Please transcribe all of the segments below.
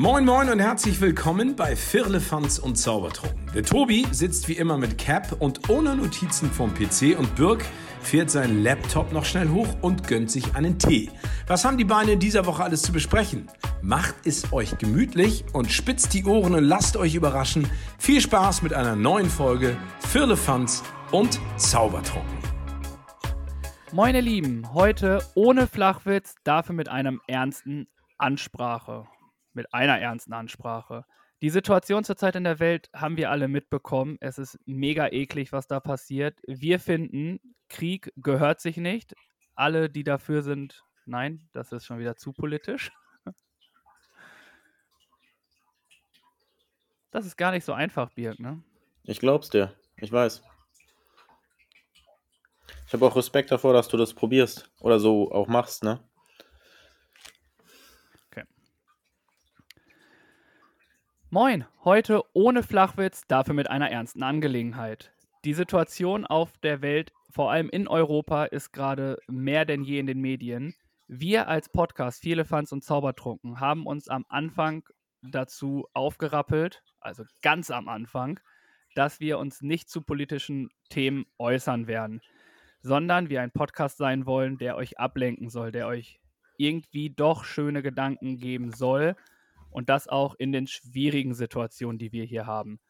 Moin Moin und herzlich willkommen bei Firlefanz und Zaubertrunken. Der Tobi sitzt wie immer mit Cap und ohne Notizen vom PC und Birk fährt seinen Laptop noch schnell hoch und gönnt sich einen Tee. Was haben die Beine in dieser Woche alles zu besprechen? Macht es euch gemütlich und spitzt die Ohren und lasst euch überraschen. Viel Spaß mit einer neuen Folge Firlefanz und Zaubertrunken. Moin ihr Lieben, heute ohne Flachwitz, dafür mit einem ernsten Ansprache mit einer ernsten Ansprache. Die Situation zurzeit in der Welt haben wir alle mitbekommen. Es ist mega eklig, was da passiert. Wir finden, Krieg gehört sich nicht. Alle, die dafür sind, nein, das ist schon wieder zu politisch. Das ist gar nicht so einfach, Birg, ne? Ich glaub's dir. Ich weiß. Ich habe auch Respekt davor, dass du das probierst oder so auch machst, ne? Moin, heute ohne Flachwitz, dafür mit einer ernsten Angelegenheit. Die Situation auf der Welt, vor allem in Europa, ist gerade mehr denn je in den Medien. Wir als Podcast Viele Fans und Zaubertrunken haben uns am Anfang dazu aufgerappelt, also ganz am Anfang, dass wir uns nicht zu politischen Themen äußern werden, sondern wir ein Podcast sein wollen, der euch ablenken soll, der euch irgendwie doch schöne Gedanken geben soll und das auch in den schwierigen Situationen, die wir hier haben.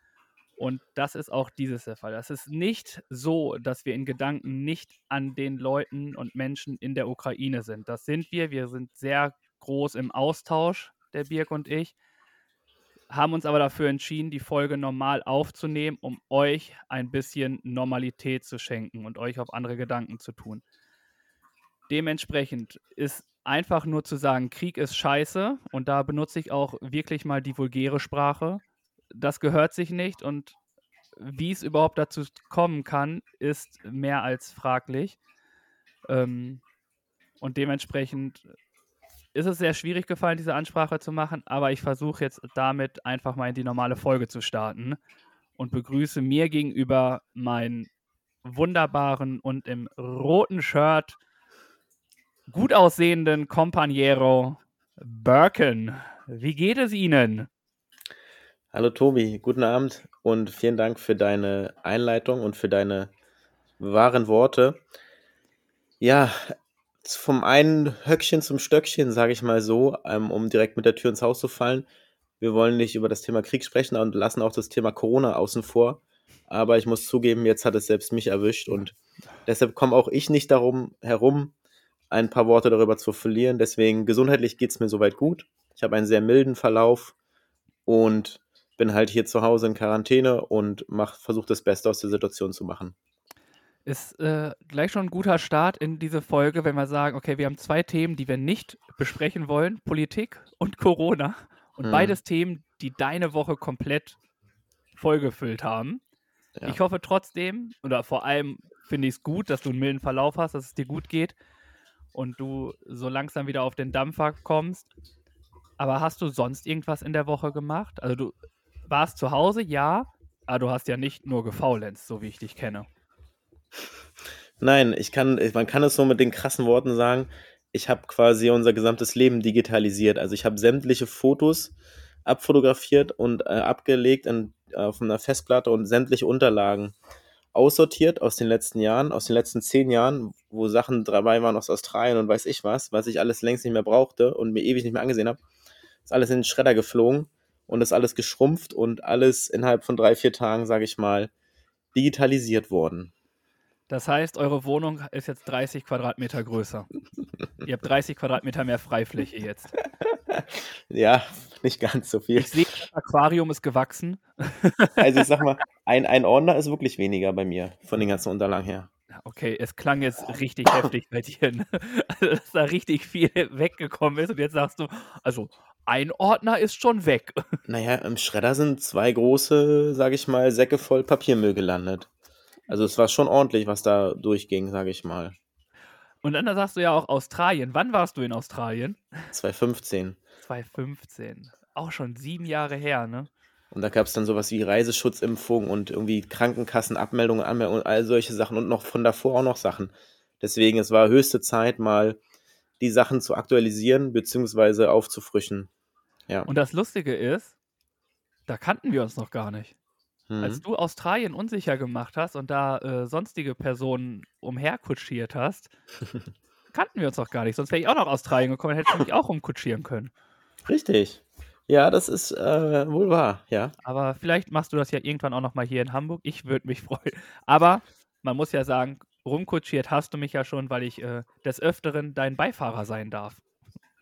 Und das ist auch dieses der Fall. Es ist nicht so, dass wir in Gedanken nicht an den Leuten und Menschen in der Ukraine sind. Das sind wir. Wir sind sehr groß im Austausch, der Birk und ich, haben uns aber dafür entschieden, die Folge normal aufzunehmen, um euch ein bisschen Normalität zu schenken und euch auf andere Gedanken zu tun. Dementsprechend ist einfach nur zu sagen, Krieg ist scheiße und da benutze ich auch wirklich mal die vulgäre Sprache. Das gehört sich nicht und wie es überhaupt dazu kommen kann, ist mehr als fraglich. Ähm, und dementsprechend ist es sehr schwierig gefallen, diese Ansprache zu machen, aber ich versuche jetzt damit einfach mal in die normale Folge zu starten und begrüße mir gegenüber meinen wunderbaren und im roten Shirt gut aussehenden Companiero Birken. Wie geht es Ihnen? Hallo Tobi, guten Abend und vielen Dank für deine Einleitung und für deine wahren Worte. Ja, vom einen Höckchen zum Stöckchen, sage ich mal so, ähm, um direkt mit der Tür ins Haus zu fallen. Wir wollen nicht über das Thema Krieg sprechen und lassen auch das Thema Corona außen vor. Aber ich muss zugeben, jetzt hat es selbst mich erwischt und deshalb komme auch ich nicht darum herum, ein paar Worte darüber zu verlieren. Deswegen gesundheitlich geht es mir soweit gut. Ich habe einen sehr milden Verlauf und bin halt hier zu Hause in Quarantäne und versuche das Beste aus der Situation zu machen. Ist äh, gleich schon ein guter Start in diese Folge, wenn wir sagen, okay, wir haben zwei Themen, die wir nicht besprechen wollen, Politik und Corona. Und hm. beides Themen, die deine Woche komplett vollgefüllt haben. Ja. Ich hoffe trotzdem, oder vor allem finde ich es gut, dass du einen milden Verlauf hast, dass es dir gut geht und du so langsam wieder auf den Dampfer kommst. Aber hast du sonst irgendwas in der Woche gemacht? Also du warst zu Hause, ja, aber du hast ja nicht nur gefaulenzt, so wie ich dich kenne. Nein, ich kann, man kann es so mit den krassen Worten sagen, ich habe quasi unser gesamtes Leben digitalisiert. Also ich habe sämtliche Fotos abfotografiert und äh, abgelegt in, auf einer Festplatte und sämtliche Unterlagen aussortiert aus den letzten Jahren, aus den letzten zehn Jahren, wo Sachen dabei waren aus Australien und weiß ich was, was ich alles längst nicht mehr brauchte und mir ewig nicht mehr angesehen habe. Ist alles in den Schredder geflogen und ist alles geschrumpft und alles innerhalb von drei, vier Tagen, sage ich mal, digitalisiert worden. Das heißt, eure Wohnung ist jetzt 30 Quadratmeter größer. Ihr habt 30 Quadratmeter mehr Freifläche jetzt. Ja, nicht ganz so viel. Ich sehe, das Aquarium ist gewachsen. Also ich sag mal, ein, ein Ordner ist wirklich weniger bei mir, von den ganzen Unterlagen her. Okay, es klang jetzt richtig heftig bei dir, ne? also, dass da richtig viel weggekommen ist und jetzt sagst du, also ein Ordner ist schon weg. Naja, im Schredder sind zwei große, sage ich mal, Säcke voll Papiermüll gelandet. Also es war schon ordentlich, was da durchging, sage ich mal. Und dann sagst du ja auch Australien. Wann warst du in Australien? 2015. 2015. Auch schon sieben Jahre her, ne? Und da gab es dann sowas wie Reiseschutzimpfung und irgendwie Krankenkassenabmeldungen, Anmeldungen und all solche Sachen und noch von davor auch noch Sachen. Deswegen, es war höchste Zeit, mal die Sachen zu aktualisieren bzw. aufzufrischen. Ja. Und das Lustige ist, da kannten wir uns noch gar nicht. Als Mhm. du Australien unsicher gemacht hast und da äh, sonstige Personen umherkutschiert hast, kannten wir uns noch gar nicht. Sonst wäre ich auch nach Australien gekommen und hätte mich auch umkutschieren können. Richtig. Ja, das ist äh, wohl wahr, ja. Aber vielleicht machst du das ja irgendwann auch noch mal hier in Hamburg. Ich würde mich freuen. Aber man muss ja sagen, rumkutschiert hast du mich ja schon, weil ich äh, des Öfteren dein Beifahrer sein darf.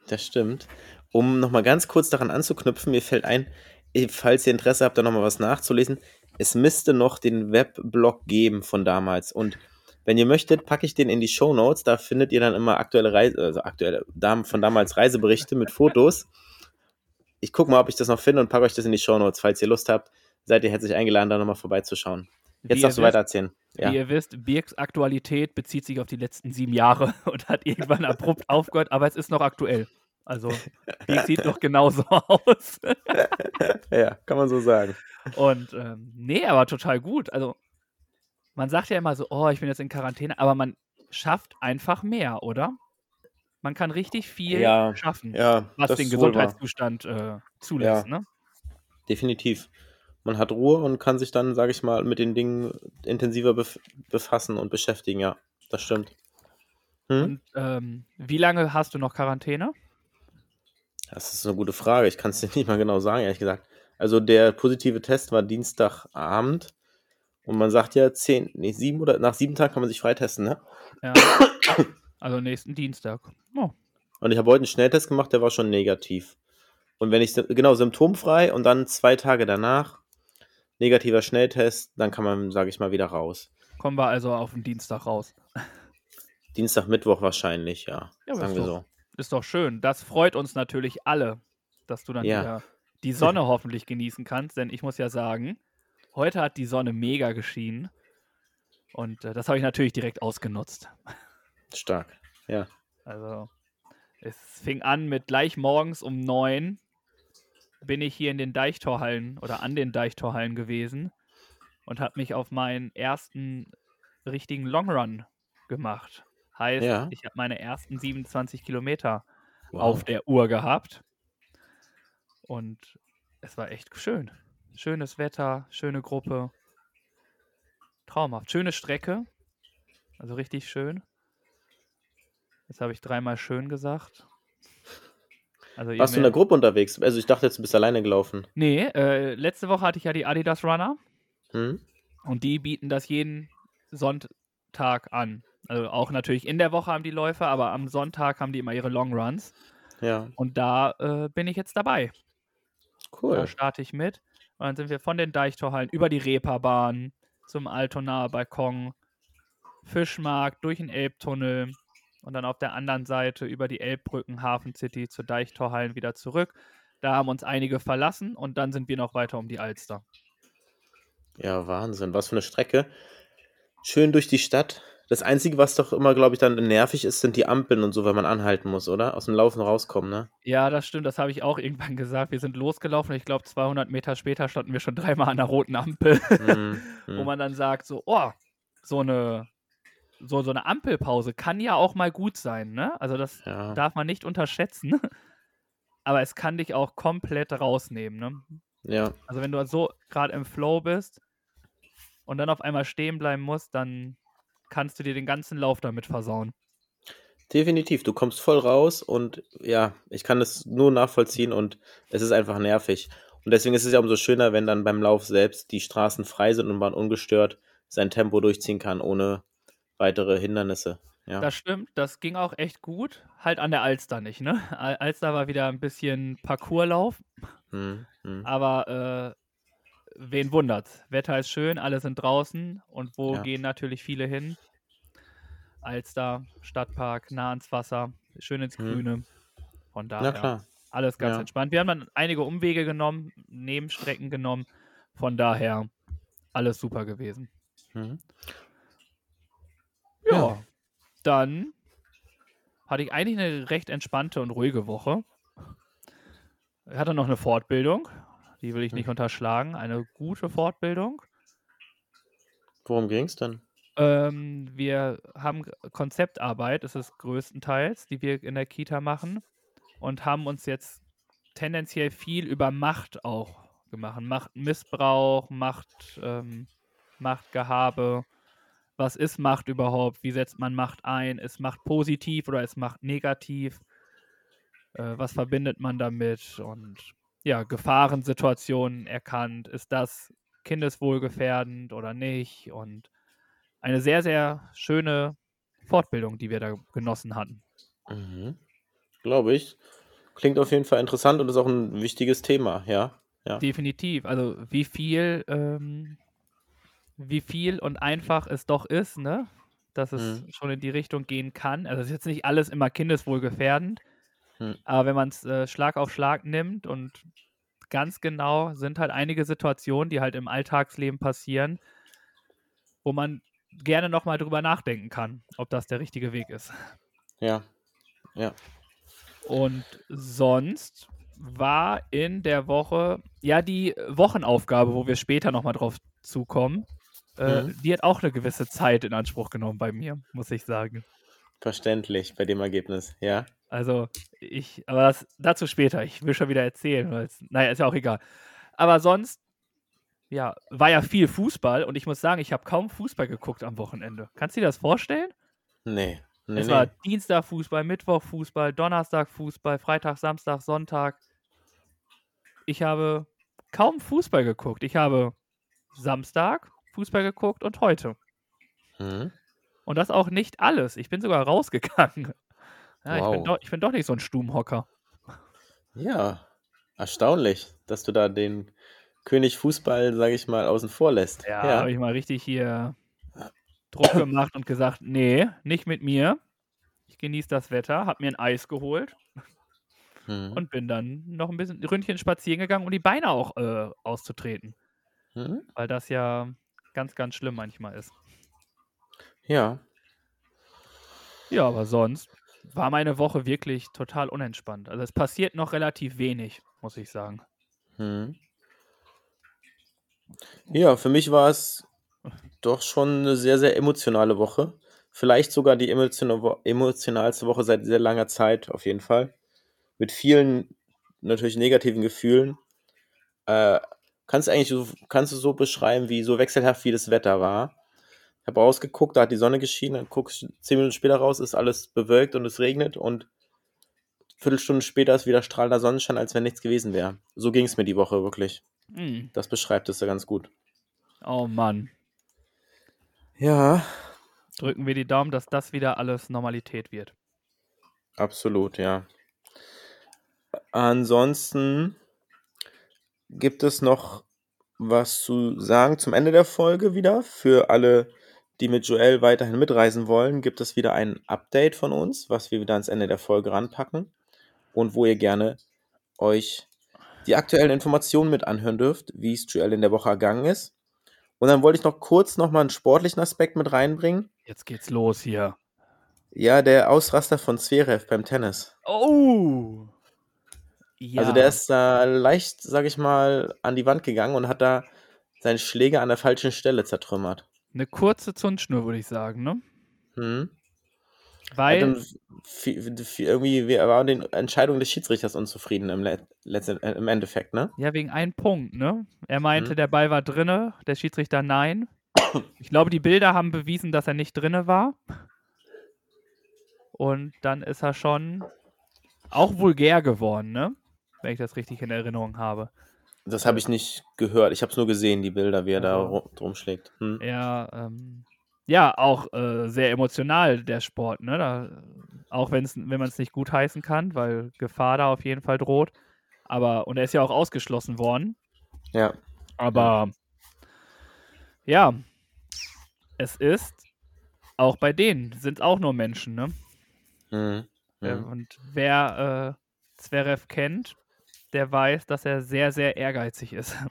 Das stimmt. Um nochmal ganz kurz daran anzuknüpfen, mir fällt ein, eh, falls ihr Interesse habt, da nochmal was nachzulesen, es müsste noch den Webblog geben von damals. Und wenn ihr möchtet, packe ich den in die Show Notes. Da findet ihr dann immer aktuelle Reise, also aktuelle von damals Reiseberichte mit Fotos. Ich gucke mal, ob ich das noch finde und packe euch das in die Show Notes. Falls ihr Lust habt, seid ihr herzlich eingeladen, da nochmal vorbeizuschauen. Jetzt darfst du wisst- weitererzählen. Ja. Wie ihr wisst, Birks Aktualität bezieht sich auf die letzten sieben Jahre und hat irgendwann abrupt aufgehört, aber es ist noch aktuell. Also, Birk sieht noch genauso aus. ja, kann man so sagen. Und ähm, nee, aber total gut. Also, man sagt ja immer so, oh, ich bin jetzt in Quarantäne, aber man schafft einfach mehr, oder? Man kann richtig viel Ja, schaffen, Ja, was den. Gesundheitszustand äh, zulässt. Ne? Definitiv. Man hat Ruhe und kann sich dann, sage ich mal, mit den Dingen intensiver bef befassen und beschäftigen. Ja, das stimmt. Hm? Und ähm, wie lange hast du noch Quarantäne? Das ist eine gute Frage. Ich kann es dir nicht mal genau sagen, ehrlich gesagt. Also der positive Test war Dienstagabend und man sagt ja zehn, nee, sieben oder nach sieben Tagen kann man sich freitesten, ne? Ja. also nächsten Dienstag. Oh, Und ich habe heute einen Schnelltest gemacht, der war schon negativ. Und wenn ich, genau, symptomfrei und dann zwei Tage danach, negativer Schnelltest, dann kann man, sage ich mal, wieder raus. kommen wir also auf den Dienstag raus. Dienstag, Mittwoch wahrscheinlich, ja. Ja, sagen ist wir doch- so. Ist doch schön. Das freut uns natürlich alle, dass du dann Ja. wieder die Sonne hoffentlich genießen kannst. Denn ich muss ja sagen, heute hat die Sonne mega geschienen. Und äh, das habe ich natürlich direkt ausgenutzt. Stark. Ja. Also, es fing an mit gleich morgens um neun bin ich hier in den Deichtorhallen oder an den Deichtorhallen gewesen und habe mich auf meinen ersten richtigen Longrun gemacht. Heißt, Ja. ich habe meine ersten 27 Kilometer Wow. auf der Uhr gehabt. Und es war echt schön. Schönes Wetter, schöne Gruppe. Traumhaft. Schöne Strecke. Also richtig schön. Jetzt habe ich dreimal schön gesagt. Also Warst du in der Gruppe unterwegs? Also ich dachte jetzt, du bist alleine gelaufen. Nee, äh, letzte Woche hatte ich ja die Adidas Runner Hm? und die bieten das jeden Sonntag an. Also auch natürlich in der Woche haben die Läufer, aber am Sonntag haben die immer ihre Long Runs. Ja, Und da äh, bin ich jetzt dabei. Da cool. starte ich mit. Und dann sind wir von den Deichtorhallen über die Reeperbahn zum Altonaer Balkon, Fischmarkt, durch den Elbtunnel und dann auf der anderen Seite über die Elbbrücken, Hafen City zur Deichtorhallen wieder zurück. Da haben uns einige verlassen und dann sind wir noch weiter um die Alster. Ja, Wahnsinn. Was für eine Strecke. Schön durch die Stadt. Das Einzige, was doch immer, glaube ich, dann nervig ist, sind die Ampeln und so, wenn man anhalten muss, oder? Aus dem Laufen rauskommen, ne? Ja, das stimmt, das habe ich auch irgendwann gesagt. Wir sind losgelaufen. Ich glaube, 200 Meter später standen wir schon dreimal an der roten Ampel. Hm, wo hm. man dann sagt, so, oh, so eine, so, so eine Ampelpause kann ja auch mal gut sein, ne? Also das Ja, darf man nicht unterschätzen. Aber es kann dich auch komplett rausnehmen, ne? ja, Also wenn du so gerade im Flow bist und dann auf einmal stehen bleiben musst, dann kannst du dir den ganzen Lauf damit versauen. definitiv. Du kommst voll raus und ja, ich kann das nur nachvollziehen und es ist einfach nervig. Und deswegen ist es ja umso schöner, wenn dann beim Lauf selbst die Straßen frei sind und man ungestört sein Tempo durchziehen kann, ohne weitere Hindernisse. Ja, Das stimmt, das ging auch echt gut. Halt an der Alster nicht, ne? Al- Alster war wieder ein bisschen Parcourslauf, hm, hm. aber äh, wen wundert's? Wetter ist schön, alle sind draußen und wo Ja. gehen natürlich viele hin? Alster, Stadtpark, nah ans Wasser, schön ins Hm. Grüne. Von Na daher alles ganz Ja. entspannt. Wir haben dann einige Umwege genommen, Nebenstrecken genommen. Von daher alles super gewesen. Ja, Ja. dann hatte ich eigentlich eine recht entspannte und ruhige Woche. Ich hatte noch eine Fortbildung, die will ich nicht Hm. unterschlagen, eine gute Fortbildung. Worum ging es denn? Ähm, wir haben Konzeptarbeit, ist es größtenteils, die wir in der Kita machen und haben uns jetzt tendenziell viel über Macht auch gemacht. Machtmissbrauch, Macht, ähm, Machtgehabe. Was ist Macht überhaupt? Wie setzt man Macht ein? Ist Macht positiv oder ist Macht negativ? Äh, was verbindet man damit? Und ja, Gefahrensituationen erkannt. Ist das kindeswohlgefährdend oder nicht? Und eine sehr, sehr schöne Fortbildung, die wir da genossen hatten. Mhm. Glaube ich. Klingt auf jeden Fall interessant und ist auch ein wichtiges Thema, ja. ja. Definitiv. Also wie viel, ähm, wie viel und einfach es doch ist, ne? Dass es Mhm. schon in die Richtung gehen kann. Also es ist jetzt nicht alles immer kindeswohlgefährdend, Mhm. aber wenn man es äh, Schlag auf Schlag nimmt und ganz genau sind halt einige Situationen, die halt im Alltagsleben passieren, wo man gerne nochmal drüber nachdenken kann, ob das der richtige Weg ist. Ja. Ja. Und sonst war in der Woche, ja, die Wochenaufgabe, wo wir später nochmal drauf zukommen, äh, Mhm. die hat auch eine gewisse Zeit in Anspruch genommen bei mir, muss ich sagen. Verständlich bei dem Ergebnis, ja. Also, ich, aber das, dazu später. Ich will schon wieder erzählen, weil es, naja, ist ja auch egal. Aber sonst, ja, war ja viel Fußball und ich muss sagen, ich habe kaum Fußball geguckt am Wochenende. Kannst du dir das vorstellen? Nee. Nee, es nee. war Dienstag Fußball, Mittwoch Fußball, Donnerstag Fußball, Freitag, Samstag, Sonntag. Ich habe kaum Fußball geguckt. Ich habe Samstag Fußball geguckt und heute. Mhm. Und das auch nicht alles. Ich bin sogar rausgegangen. Ja, ich, bin Wow. doch, ich bin doch nicht so ein Stubenhocker. Ja. Erstaunlich, dass du da den König Fußball, sage ich mal, außen vor lässt. Ja, Ja. habe ich mal richtig hier Druck gemacht und gesagt, nee, nicht mit mir. Ich genieße das Wetter, habe mir ein Eis geholt Mhm. und bin dann noch ein bisschen Ründchen spazieren gegangen, um die Beine auch äh, auszutreten. Mhm. Weil das ja ganz, ganz schlimm manchmal ist. Ja. Ja, aber sonst war meine Woche wirklich total unentspannt. Also es passiert noch relativ wenig, muss ich sagen. Mhm. Ja, für mich war es doch schon eine sehr, sehr emotionale Woche. Vielleicht sogar die emotionalste Woche seit sehr langer Zeit, auf jeden Fall. Mit vielen natürlich negativen Gefühlen. Äh, kannst du eigentlich so, kannst du so beschreiben, wie so wechselhaft wie das Wetter war? Ich habe rausgeguckt, da hat die Sonne geschienen, dann guckst du zehn Minuten später raus, ist alles bewölkt und es regnet und Viertelstunde später ist wieder strahlender Sonnenschein, als wenn nichts gewesen wäre. So ging es mir die Woche wirklich. Hm. Das beschreibt es ja ganz gut. Oh Mann. Ja, Drücken wir die Daumen, dass das wieder alles Normalität wird. absolut, ja. Ansonsten gibt es noch was zu sagen zum Ende der Folge wieder. Für alle, die mit Joel weiterhin mitreisen wollen, gibt es wieder ein Update von uns, was wir wieder ans Ende der Folge ranpacken und wo ihr gerne euch die aktuellen Informationen mit anhören dürft, wie es Joel in der Woche ergangen ist. Und dann wollte ich noch kurz nochmal einen sportlichen Aspekt mit reinbringen. Jetzt geht's los hier. Ja, der Ausraster von Zverev beim Tennis. Oh! Ja. Also der ist da leicht, sag ich mal, an die Wand gegangen und hat da seinen Schläger an der falschen Stelle zertrümmert. Eine kurze Zündschnur, würde ich sagen, ne? Hm? Weil, irgendwie wir waren den Entscheidungen des Schiedsrichters unzufrieden im, letzten, äh, im Endeffekt, ne? ja, wegen einem Punkt, ne? Er meinte, Mhm. der Ball war drinne, der Schiedsrichter nein. Ich glaube, die Bilder haben bewiesen, dass er nicht drinne war. Und dann ist er schon auch vulgär geworden, ne? Wenn ich das richtig in Erinnerung habe. Das habe ich nicht gehört. Ich habe es nur gesehen, die Bilder, wie er da Also- ru- drum schlägt. Hm? Ja, ähm, ja, auch äh, sehr emotional der Sport, ne? Da, auch wenn's, wenn man es nicht gut heißen kann, weil Gefahr da auf jeden Fall droht. Aber, und er ist ja auch ausgeschlossen worden. Ja. Aber ja, es ist auch bei denen sind auch nur Menschen, ne? Hm. Äh, Hm. Und wer äh, Zverev kennt, der weiß, dass er sehr, sehr ehrgeizig ist.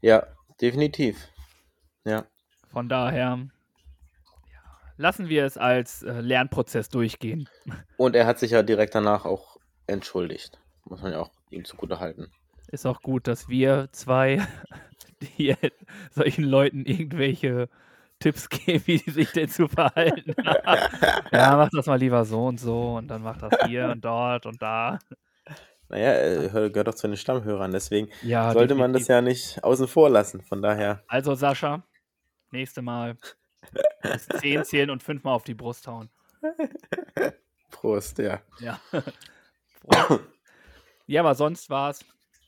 Ja, definitiv. Ja. Von daher lassen wir es als äh, Lernprozess durchgehen. Und er hat sich ja direkt danach auch entschuldigt. Muss man ja auch ihm zugute halten. Ist auch gut, dass wir zwei die solchen Leuten irgendwelche Tipps geben, wie die sich denn zu verhalten haben. ja, mach das mal lieber so und so und dann mach das hier und dort und da. Naja, hör- gehört doch zu den Stammhörern, deswegen Ja, sollte man das ja nicht außen vor lassen. Von daher, Also Sascha, nächste Mal bis 10 zählen und fünfmal auf die Brust hauen. Prost, ja. Ja. Prost. ja, aber sonst war's.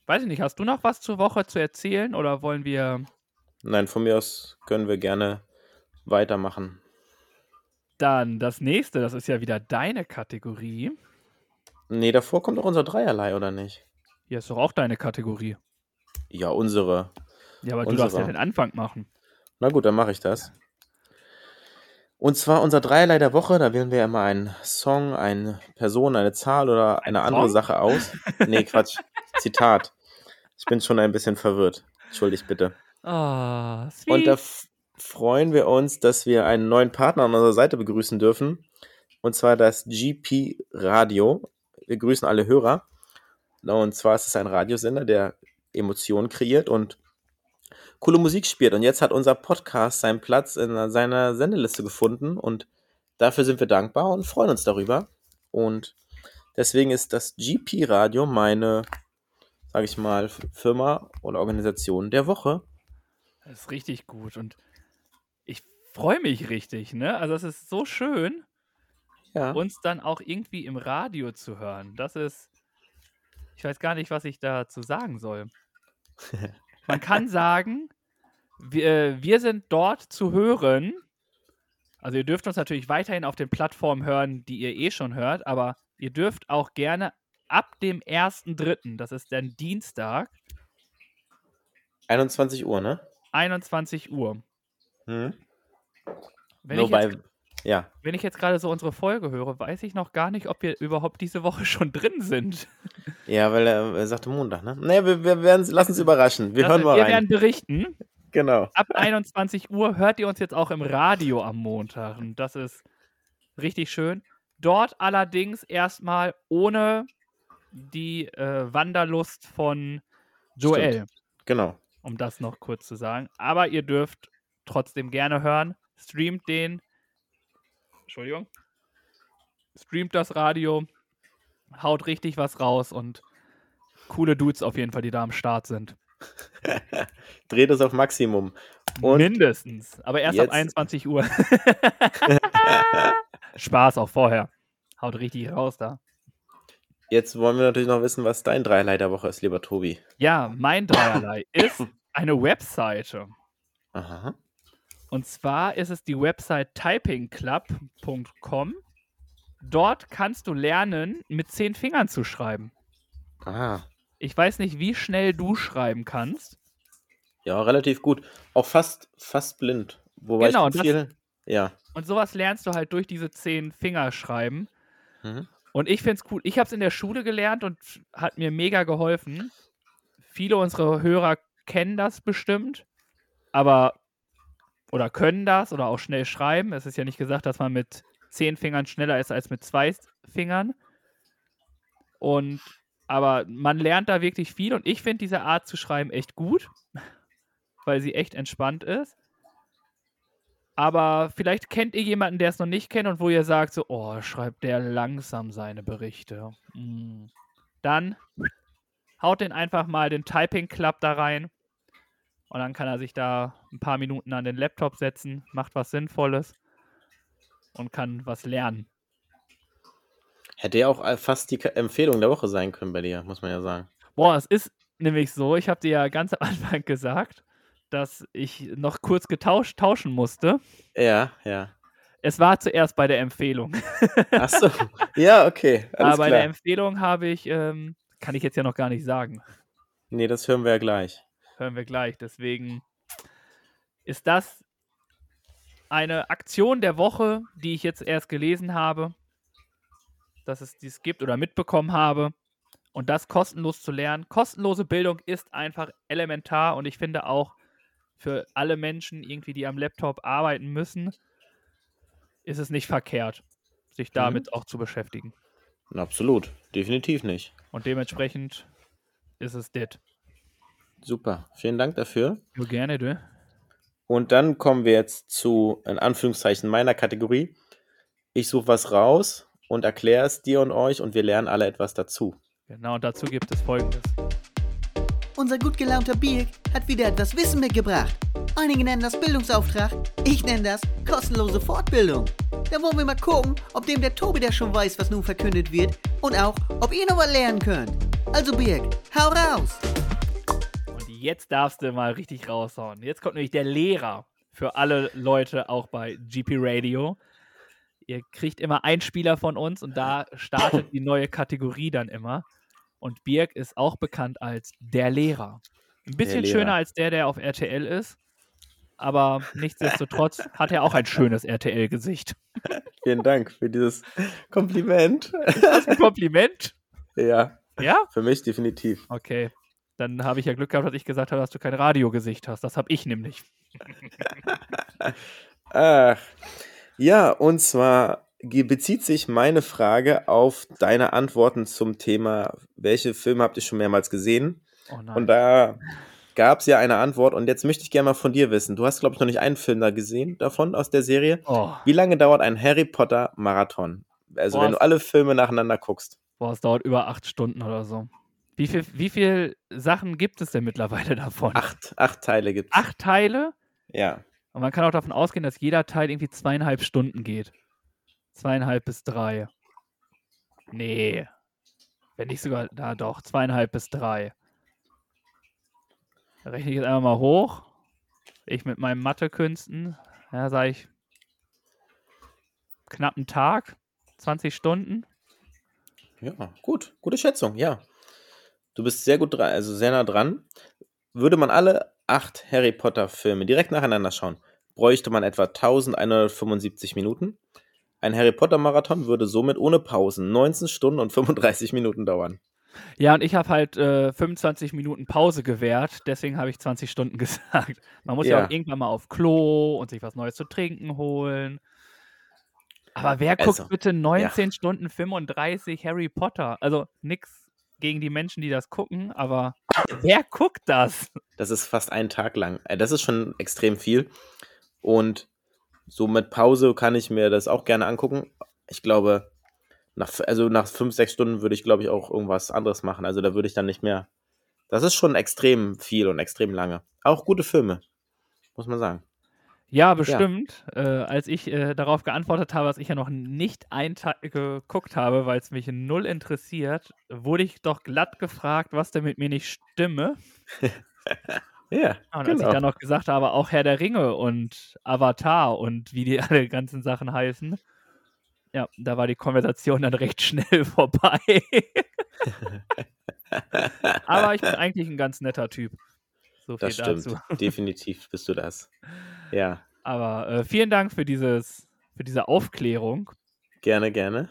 Weiß ich nicht, hast du noch was zur Woche zu erzählen oder wollen wir Nein, von mir aus können wir gerne weitermachen. dann das nächste? Das ist ja wieder deine Kategorie. Nee, davor kommt doch unser Dreierlei, oder nicht? Hier ist doch auch deine Kategorie. Ja, unsere. Ja, aber du darfst ja Unsere. den Anfang machen. Na gut, dann mache ich das. Und zwar unser Dreierlei der Woche, da wählen wir immer einen Song, eine Person, eine Zahl oder eine andere Song? Sache aus. Nee, Quatsch. Zitat. Ich bin schon ein bisschen verwirrt. Entschuldigt bitte. Ah, sweet. Und da freuen wir uns, dass wir einen neuen Partner an unserer Seite begrüßen dürfen. Und zwar das GP Radio. Wir grüßen alle Hörer. Und zwar ist es ein Radiosender, der Emotionen kreiert und coole Musik spielt. Und jetzt hat unser Podcast seinen Platz in seiner Sendeliste gefunden. Und dafür sind wir dankbar und freuen uns darüber. Und deswegen ist das GP Radio meine, sage ich mal, Firma oder Organisation der Woche. Das ist richtig gut und ich freue mich richtig, ne? Also es ist so schön, Ja. uns dann auch irgendwie im Radio zu hören. Das ist, ich weiß gar nicht, was ich dazu sagen soll. Man kann sagen, wir, wir sind dort zu hören. Also ihr dürft uns natürlich weiterhin auf den Plattformen hören, die ihr eh schon hört, aber ihr dürft auch gerne ab dem 1.3., das ist dann Dienstag, 21 Uhr, ne? 21 Uhr. Hm? Wenn Nur ich bei, jetzt ja, Wenn ich jetzt gerade so unsere Folge höre, weiß ich noch gar nicht, ob wir überhaupt diese Woche schon drin sind. ja, weil er, er sagte Montag, ne? Naja, wir, wir werden, lass uns überraschen. Wir hören Also, mal wir rein. werden berichten. Genau. Ab 21 Uhr hört ihr uns jetzt auch im Radio am Montag. Und das ist richtig schön. Dort allerdings erstmal ohne die äh, Wanderlust von Joel, Genau. um das noch kurz zu sagen. Aber ihr dürft trotzdem gerne hören. Streamt den. Entschuldigung. Streamt das Radio. Haut richtig was raus und coole Dudes auf jeden Fall, die da am Start sind. Dreht es auf Maximum. Und Mindestens. Aber erst ab jetzt- 21 Uhr. Spaß auch vorher. Haut richtig raus da. jetzt wollen wir natürlich noch wissen, was dein Dreierlei der Woche ist, lieber Tobi. Ja, mein Dreierlei ist eine Webseite. Aha. Und zwar ist es die Website typingclub.com. Dort kannst du lernen, mit zehn Fingern zu schreiben. Ah. Ich weiß nicht, wie schnell du schreiben kannst. Ja, relativ gut. Auch fast, fast blind. Wobei Genau, ich das- viel. Ja. Und sowas lernst du halt durch diese zehn Finger schreiben. Mhm. Und ich finde es cool. Ich habe es in der Schule gelernt und hat mir mega geholfen. Viele unserer Hörer kennen das bestimmt, aber oder können das oder auch schnell schreiben. Es ist ja nicht gesagt, dass man mit zehn Fingern schneller ist als mit zwei Fingern. Und aber man lernt da wirklich viel und ich finde diese Art zu schreiben echt gut, weil sie echt entspannt ist. Aber vielleicht kennt ihr jemanden, der es noch nicht kennt und wo ihr sagt so, oh, schreibt der langsam seine Berichte. Mm. Dann haut den einfach mal den Typing Club da rein und dann kann er sich da ein paar Minuten an den Laptop setzen, macht was Sinnvolles und kann was lernen. Hätte ja auch fast die Empfehlung der Woche sein können bei dir, muss man ja sagen. Boah, es ist nämlich so, ich habe dir ja ganz am Anfang gesagt, dass ich noch kurz getauscht tauschen musste. Ja, ja. Es war zuerst bei der Empfehlung. Achso. ja, okay. Alles Aber bei der klar. Empfehlung habe ich, ähm, kann ich jetzt ja noch gar nicht sagen. Nee, das hören wir ja gleich. Hören wir gleich. Deswegen ist das eine Aktion der Woche, die ich jetzt erst gelesen habe, dass es dies gibt oder mitbekommen habe. Und das kostenlos zu lernen. Kostenlose Bildung ist einfach elementar und ich finde auch für alle Menschen irgendwie, die am Laptop arbeiten müssen, ist es nicht verkehrt, sich damit auch zu beschäftigen. Absolut. Definitiv nicht. Und dementsprechend ist es dit. Super. Vielen Dank dafür. Nur gerne, du. Und dann kommen wir jetzt zu, in Anführungszeichen, meiner Kategorie. Ich suche was raus und erkläre es dir und euch und wir lernen alle etwas dazu. Genau, und dazu gibt es folgendes. Unser gut gelaunter Birk hat wieder etwas Wissen mitgebracht. Einige nennen das Bildungsauftrag, ich nenne das kostenlose Fortbildung. Da wollen wir mal gucken, ob dem der Tobi der schon weiß, was nun verkündet wird und auch, ob ihr noch was lernen könnt. Also Birk, hau raus! Jetzt darfst du mal richtig raushauen. Jetzt kommt nämlich der Lehrer für alle Leute auch bei GP Radio. Ihr kriegt immer einen Spieler von uns und da startet die neue Kategorie dann immer. Und Birk ist auch bekannt als der Lehrer. Ein bisschen Lehrer. schöner als der, der auf RTL ist. Aber nichtsdestotrotz hat er auch ein schönes RTL-Gesicht. Vielen Dank für dieses Kompliment. Ist das ein Kompliment? ja, Ja? für mich definitiv. Okay. Dann habe ich ja Glück gehabt, dass ich gesagt habe, dass du kein Radiogesicht hast. Das habe ich nämlich. Ach, ja, und zwar bezieht sich meine Frage auf deine Antworten zum Thema, welche Filme habt ihr schon mehrmals gesehen? Oh. Und da gab es ja eine Antwort und jetzt möchte ich gerne mal von dir wissen. Du hast, glaube ich, noch nicht einen Film da gesehen davon aus der Serie. oh. Wie lange dauert ein Harry Potter Marathon? Also Boah, wenn du alle Filme nacheinander guckst. Boah, es dauert über acht Stunden oder so. Wie viel, wie viel Sachen gibt es denn mittlerweile davon? Acht, acht Teile gibt's. Acht Teile? Ja. Und man kann auch davon ausgehen, dass jeder Teil irgendwie zweieinhalb Stunden geht. Zweieinhalb bis drei. Nee. Wenn nicht sogar, da doch, zweieinhalb bis drei. Da rechne ich jetzt einmal mal hoch. Ich mit meinen Mathekünsten, ja, sage ich, knapp einen Tag, 20 Stunden. Ja, gut. Gute Schätzung, ja. Du bist sehr gut dran, also sehr nah dran. Würde man alle acht Harry Potter Filme direkt nacheinander schauen, bräuchte man etwa 1175 Minuten. Ein Harry Potter Marathon würde somit ohne Pausen 19 Stunden und 35 Minuten dauern. Ja, und ich habe halt äh, 25 Minuten Pause gewährt, deswegen habe ich 20 Stunden gesagt. Man muss ja. Ja. auch irgendwann mal auf Klo und sich was Neues zu trinken holen. Aber wer guckt Also, bitte 19 Stunden 35 Harry Potter? Also nix gegen die Menschen, die das gucken, aber wer guckt das? Das ist fast einen Tag lang. Äh, Das ist schon extrem viel. Und so mit Pause kann ich mir das auch gerne angucken. Ich glaube, nach, also nach fünf, sechs Stunden würde ich, glaube ich, auch irgendwas anderes machen. Also da würde ich dann nicht mehr. Das ist schon extrem viel und extrem lange. Auch gute Filme, muss man sagen. Ja, bestimmt. Äh, als ich äh, darauf geantwortet habe, dass ich ja noch nicht geguckt habe, weil es mich null interessiert, wurde ich doch glatt gefragt, was denn mit mir nicht stimme. Ja, Und als ich dann noch gesagt habe, auch Herr der Ringe und Avatar und wie die alle ganzen Sachen heißen, ja, da war die Konversation dann recht schnell vorbei. Aber ich bin eigentlich ein ganz netter Typ. So viel das stimmt. dazu. Definitiv bist du das. Ja, Aber äh, vielen Dank für dieses, für diese Aufklärung. gerne, gerne.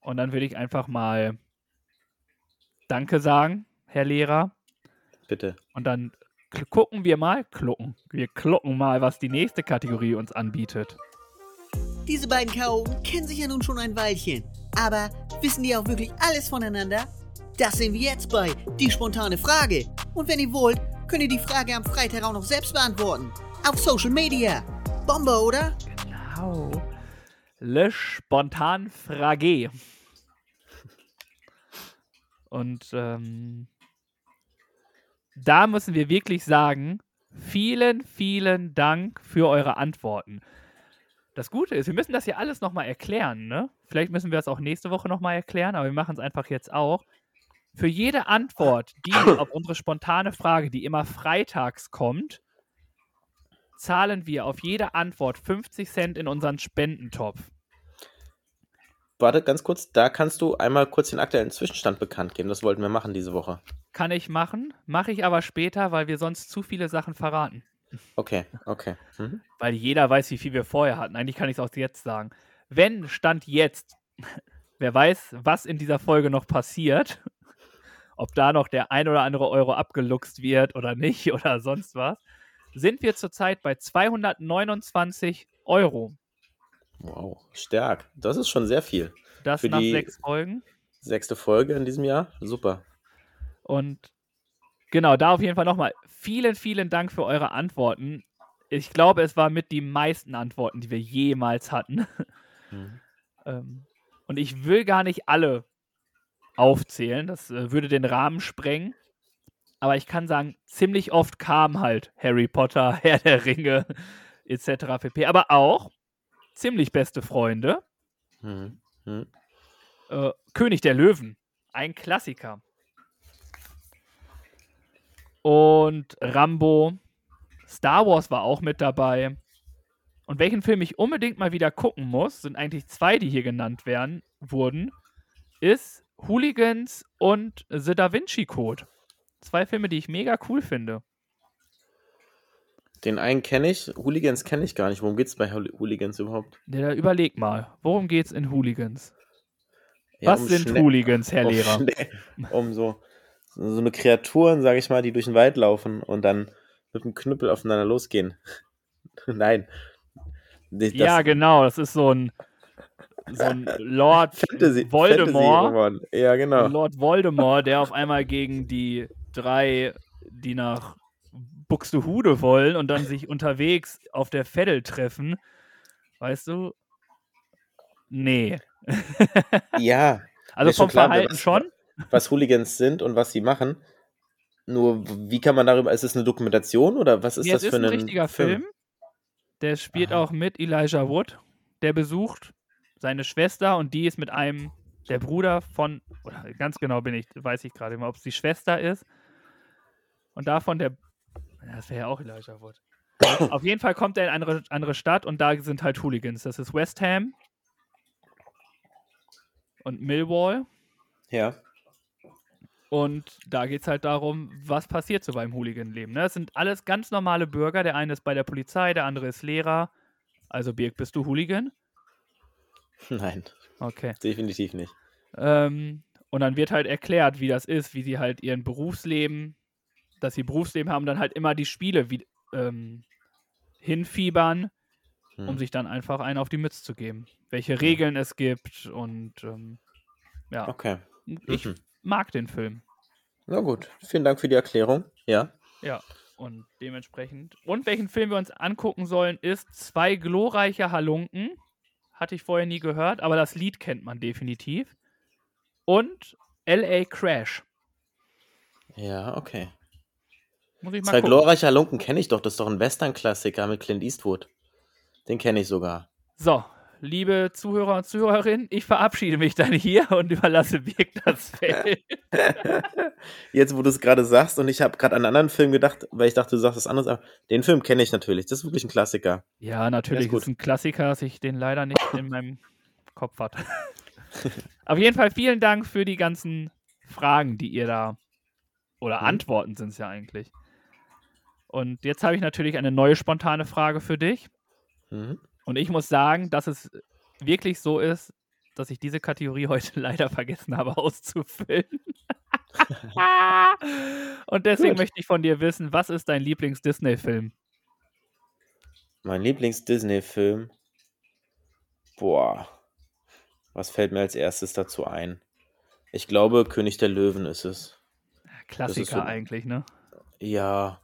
Und dann würde ich einfach mal Danke sagen, Herr Lehrer. Bitte. Und dann gucken wir mal, klucken. Wir klucken mal, was die nächste Kategorie uns anbietet. Diese beiden Chaoten kennen sich ja nun schon ein Weilchen. Aber wissen die auch wirklich alles voneinander? Das sehen wir jetzt bei Die spontane Frage. Und wenn ihr wollt, könnt ihr die Frage am Freitag auch noch selbst beantworten. Auf Social Media. Bombe, oder? Genau. Le Spontan Frage. Und ähm, da müssen wir wirklich sagen, vielen, vielen Dank für eure Antworten. Das Gute ist, wir müssen das hier alles nochmal erklären, ne? Vielleicht müssen wir das auch nächste Woche nochmal erklären, aber wir machen es einfach jetzt auch. Für jede Antwort, die auf unsere spontane Frage, die immer freitags kommt, zahlen wir auf jede Antwort 50 Cent in unseren Spendentopf. Warte, ganz kurz. Da kannst du einmal kurz den aktuellen Zwischenstand bekannt geben. Das wollten wir machen diese Woche. Kann ich machen, mache ich aber später, weil wir sonst zu viele Sachen verraten. Okay, okay. Mhm. Weil jeder weiß, wie viel wir vorher hatten. Eigentlich kann ich es auch jetzt sagen. Wenn Stand jetzt, wer weiß, was in dieser Folge noch passiert, ob da noch der ein oder andere Euro abgeluchst wird oder nicht oder sonst was, sind wir zurzeit bei 229 Euro. Wow, stark. Das ist schon sehr viel. Das Für nach die- sechs Folgen. Sechste Folge in diesem Jahr. Super. Und genau, da auf jeden Fall nochmal vielen, vielen Dank für eure Antworten. Ich glaube, es war mit die meisten Antworten, die wir jemals hatten. Mhm. Ähm, und ich will gar nicht alle aufzählen. Das äh, würde den Rahmen sprengen. Aber ich kann sagen, ziemlich oft kam halt Harry Potter, Herr der Ringe etc. pp. Aber auch ziemlich beste Freunde. Hm. Hm. Äh, König der Löwen, ein Klassiker. Und Rambo, Star Wars war auch mit dabei. Und welchen Film ich unbedingt mal wieder gucken muss, sind eigentlich zwei, die hier genannt werden, wurden, ist Hooligans und The Da Vinci Code. Zwei Filme, die ich mega cool finde. Den einen kenne ich, Hooligans kenne ich gar nicht. Worum geht es bei Hooligans überhaupt? Ja, überleg mal, worum geht's in Hooligans? Ja, Was um sind schnell- Hooligans, Herr um Lehrer? schnell- Um so, so eine Kreaturen, sage ich mal, die durch den Wald laufen und dann mit dem Knüppel aufeinander losgehen. Nein. Das, ja, genau, das ist so ein, so ein Lord Fantasy, Voldemort. Fantasy-Roman. Ja, genau. Lord Voldemort, der auf einmal gegen die drei, die nach Buxtehude wollen und dann sich unterwegs auf der Veddel treffen. Weißt du? Nee. Ja, Also vom klar, Verhalten was- schon. was Hooligans sind und was sie machen. Nur, wie kann man darüber, ist es eine Dokumentation oder was ist Nee, das es für ist ein richtiger Film. Der spielt Aha. auch mit Elijah Wood. Der besucht seine Schwester und die ist mit einem, der Bruder von, oder ganz genau bin ich, weiß ich gerade mal, ob es die Schwester ist. Und davon der, das wäre ja auch Elijah Wood. Auf jeden Fall kommt er in eine andere, andere Stadt und da sind halt Hooligans. Das ist West Ham und Millwall. Ja. Und da geht es halt darum, was passiert so beim Hooligan-Leben. Ne? Das sind alles ganz normale Bürger. Der eine ist bei der Polizei, der andere ist Lehrer. Also, Birg, bist du Hooligan? Nein, Okay. definitiv nicht. Ähm, und dann wird halt erklärt, wie das ist, wie sie halt ihren Berufsleben, dass sie Berufsleben haben, dann halt immer die Spiele wie, ähm, hinfiebern, Hm. um sich dann einfach einen auf die Mütze zu geben. Welche Regeln es gibt und ähm, ja, Okay. ich Mhm. mag den Film. Na gut, vielen Dank für die Erklärung. Ja. Ja, und dementsprechend. Und welchen Film wir uns angucken sollen, ist Zwei glorreiche Halunken. Hatte ich vorher nie gehört, aber das Lied kennt man definitiv. Und L.A. Crash. Ja, okay. Muss ich mal Zwei gucken. glorreiche Halunken kenne ich doch. Das ist doch ein Western-Klassiker mit Clint Eastwood. Den kenne ich sogar. So, liebe Zuhörer und Zuhörerinnen, ich verabschiede mich dann hier und überlasse Birk das Feld. Jetzt, wo du es gerade sagst, und ich habe gerade an einen anderen Film gedacht, weil ich dachte, du sagst was anderes, aber den Film kenne ich natürlich. Das ist wirklich ein Klassiker. Ja, natürlich. Ja, ist gut. ist ein Klassiker, dass ich den leider nicht in meinem Kopf hatte. Auf jeden Fall vielen Dank für die ganzen Fragen, die ihr da. Oder Mhm. Antworten sind es ja eigentlich. Und jetzt habe ich natürlich eine neue spontane Frage für dich. Mhm. Und ich muss sagen, dass es wirklich so ist, dass ich diese Kategorie heute leider vergessen habe auszufüllen. Und deswegen Gut. möchte ich von dir wissen, was ist dein Lieblings-Disney-Film? Mein Lieblings-Disney-Film. Boah. Was fällt mir als erstes dazu ein? Ich glaube, König der Löwen ist es. Klassiker so- eigentlich, ne? Ja,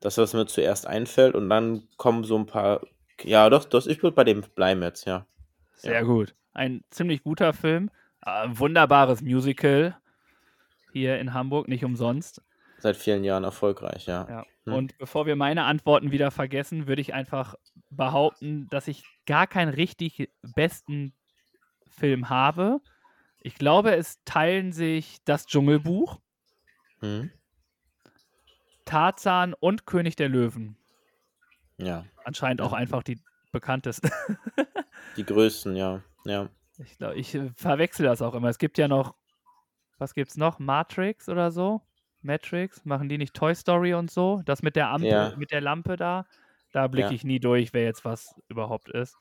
das, was mir zuerst einfällt, und dann kommen so ein paar. Ja, doch, das, ich würde bei dem bleiben jetzt, ja. Sehr Ja. gut. Ein ziemlich guter Film. Äh, wunderbares Musical hier in Hamburg, nicht umsonst. Seit vielen Jahren erfolgreich, ja. Ja. Hm. Und bevor wir meine Antworten wieder vergessen, würde ich einfach behaupten, dass ich gar keinen richtig besten Film habe. Ich glaube, es teilen sich das Dschungelbuch, Hm? Tarzan und König der Löwen. Ja. Anscheinend auch einfach die bekanntesten. Die größten, ja. Ja. Ich glaube, ich äh, verwechsel das auch immer. Es gibt ja noch, was gibt's noch? Matrix oder so? Matrix? Machen die nicht Toy Story und so? Das mit der Ampel, Ja. mit der Lampe da? Da blicke Ja. ich nie durch, wer jetzt was überhaupt ist.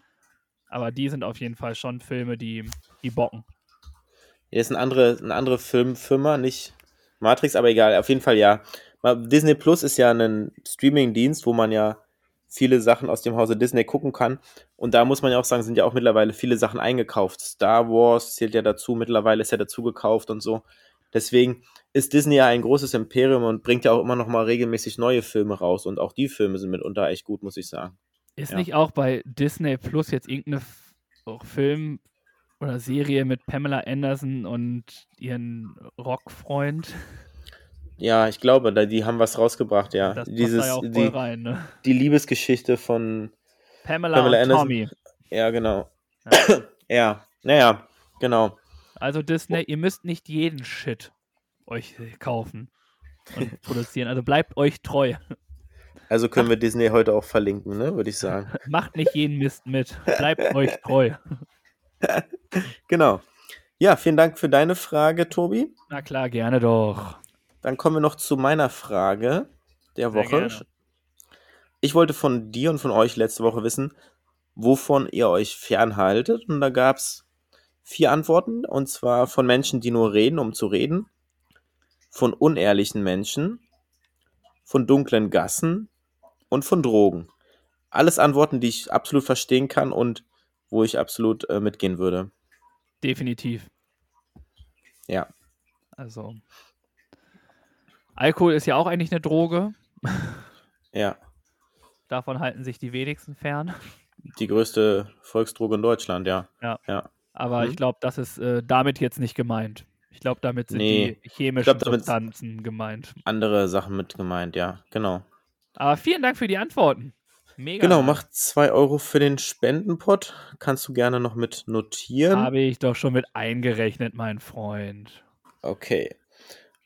Aber die sind auf jeden Fall schon Filme, die, die bocken. Hier ist eine andere, eine andere Filmfirma, nicht Matrix, aber egal, auf jeden Fall ja. Disney Plus ist ja ein Streaming-Dienst, wo man ja viele Sachen aus dem Hause Disney gucken kann. Und da muss man ja auch sagen, sind ja auch mittlerweile viele Sachen eingekauft. Star Wars zählt ja dazu, mittlerweile ist ja dazu gekauft und so. Deswegen ist Disney ja ein großes Imperium und bringt ja auch immer noch mal regelmäßig neue Filme raus. Und auch die Filme sind mitunter echt gut, muss ich sagen. Ist Ja. nicht auch bei Disney Plus jetzt auch Film Oder Serie mit Pamela Anderson und ihren Rockfreund. Ja, ich glaube, da, die haben was rausgebracht, ja. Das Dieses, ja auch voll die, rein, ne? die Liebesgeschichte von Pamela, Pamela und Anderson. Tommy. Ja, genau. Ja. Ja, naja, genau. Also Disney, ihr müsst nicht jeden Shit euch kaufen und produzieren. Also bleibt euch treu. Also können wir Disney heute auch verlinken, ne, würde ich sagen. Macht nicht jeden Mist mit. Bleibt euch treu. Genau. Ja, vielen Dank für deine Frage, Tobi. Na klar, gerne doch. Dann kommen wir noch zu meiner Frage der Sehr Woche. gerne. Ich wollte von dir und von euch letzte Woche wissen, wovon ihr euch fernhaltet. Und da gab es vier Antworten. Und zwar von Menschen, die nur reden, um zu reden. Von unehrlichen Menschen. Von dunklen Gassen. Und von Drogen. Alles Antworten, die ich absolut verstehen kann und wo ich absolut äh, mitgehen würde. Definitiv. Ja. Also. Alkohol ist ja auch eigentlich eine Droge. Ja. Davon halten sich die wenigsten fern. Die größte Volksdroge in Deutschland, ja. Ja. Ja. Aber Mhm. ich glaube, das ist äh, damit jetzt nicht gemeint. Ich glaube, damit sind Nee. die chemischen glaub, Substanzen gemeint. Andere Sachen mit gemeint, ja. Genau. Aber vielen Dank für die Antworten. Mega. Genau, mach 2 Euro für den Spendenpot. Kannst du gerne noch mit notieren. Habe ich doch schon mit eingerechnet, mein Freund. Okay.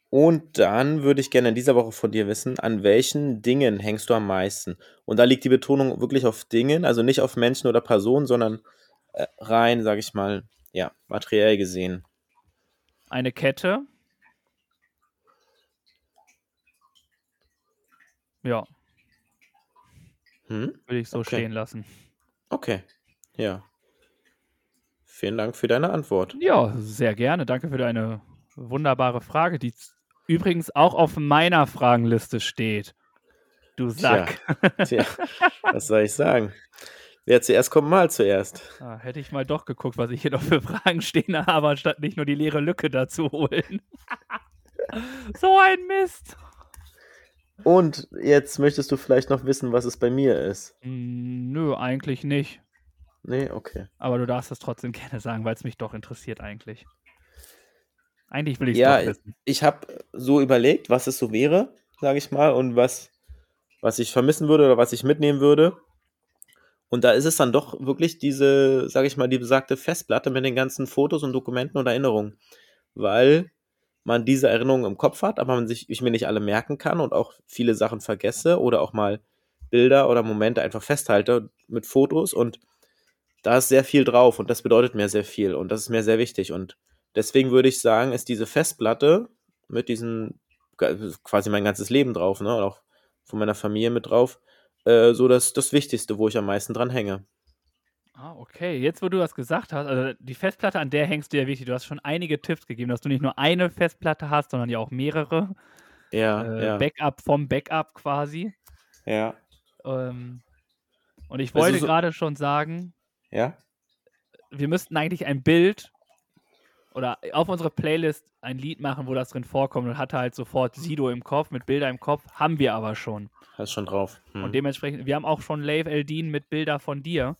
Und dann würde ich gerne in dieser Woche von dir wissen, an welchen Dingen hängst du am meisten? Und da liegt die Betonung wirklich auf Dingen, also nicht auf Menschen oder Personen, sondern äh, rein, sage ich mal, ja, materiell gesehen. Eine Kette. Ja, Hm? würde ich so Okay. stehen lassen. Okay. Ja. Vielen Dank für deine Antwort. Ja, sehr gerne. Danke für deine wunderbare Frage, die übrigens auch auf meiner Fragenliste steht. Du Sack. Tja, was soll ich sagen? Wer zuerst kommt, mal zuerst. Ah, hätte ich mal doch geguckt, was ich hier noch für Fragen stehen habe, anstatt nicht nur die leere Lücke dazu holen. so ein Mist. Und jetzt möchtest du vielleicht noch wissen, was es bei mir ist. Mm, Nö, eigentlich nicht. Nee, okay. Aber du darfst es trotzdem gerne sagen, weil es mich doch interessiert eigentlich. Eigentlich will ich es Ja, wissen. Ich habe so überlegt, was es so wäre, sage ich mal, und was, was ich vermissen würde oder was ich mitnehmen würde. Und da ist es dann doch wirklich diese, sage ich mal, die besagte Festplatte mit den ganzen Fotos und Dokumenten und Erinnerungen. Weil man diese Erinnerungen im Kopf hat, aber man sich, ich mir nicht alle merken kann und auch viele Sachen vergesse oder auch mal Bilder oder Momente einfach festhalte mit Fotos und da ist sehr viel drauf und das bedeutet mir sehr viel und das ist mir sehr wichtig und deswegen würde ich sagen, ist diese Festplatte mit diesen quasi mein ganzes Leben drauf, ne, und auch von meiner Familie mit drauf, äh, so das, das Wichtigste, wo ich am meisten dran hänge. Ah, okay. Jetzt, wo du das gesagt hast, also die Festplatte, an der hängst du ja wichtig. Du hast schon einige Tipps gegeben, dass du nicht nur eine Festplatte hast, sondern ja auch mehrere. Ja, Äh, ja, Backup vom Backup quasi. ja, Ähm, und ich Also wollte so- gerade schon sagen, ja, wir müssten eigentlich ein Bild oder auf unsere Playlist ein Lied machen, wo das drin vorkommt und hatte halt sofort Sido im Kopf mit Bilder im Kopf. Haben wir aber schon. hast schon drauf. Hm. Und dementsprechend, wir haben auch schon Lave Eldin mit Bilder von dir.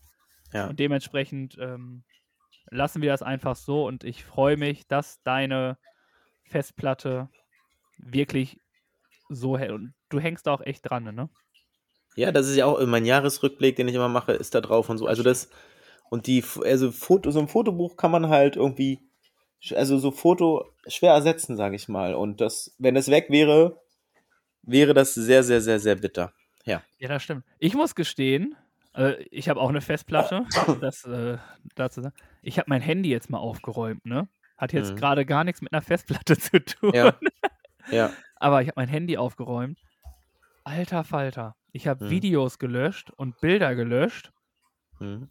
ja. Und dementsprechend ähm, lassen wir das einfach so und ich freue mich, dass deine Festplatte wirklich so hält. Und du hängst da auch echt dran, ne? Ja, das ist ja auch mein Jahresrückblick, den ich immer mache, ist da drauf und so. Also das und die, also Foto, so ein Fotobuch kann man halt irgendwie, also so Foto schwer ersetzen, sage ich mal. Und das, wenn es weg wäre, wäre das sehr, sehr, sehr, sehr bitter. Ja, das stimmt. Ich muss gestehen, äh, ich habe auch eine Festplatte. das, äh, dazu. Ich habe mein Handy jetzt mal aufgeräumt, ne? Hat jetzt Mhm. gerade gar nichts mit einer Festplatte zu tun. Ja. Ja, Aber ich habe mein Handy aufgeräumt. Alter Falter. Ich habe Mhm. Videos gelöscht und Bilder gelöscht hm.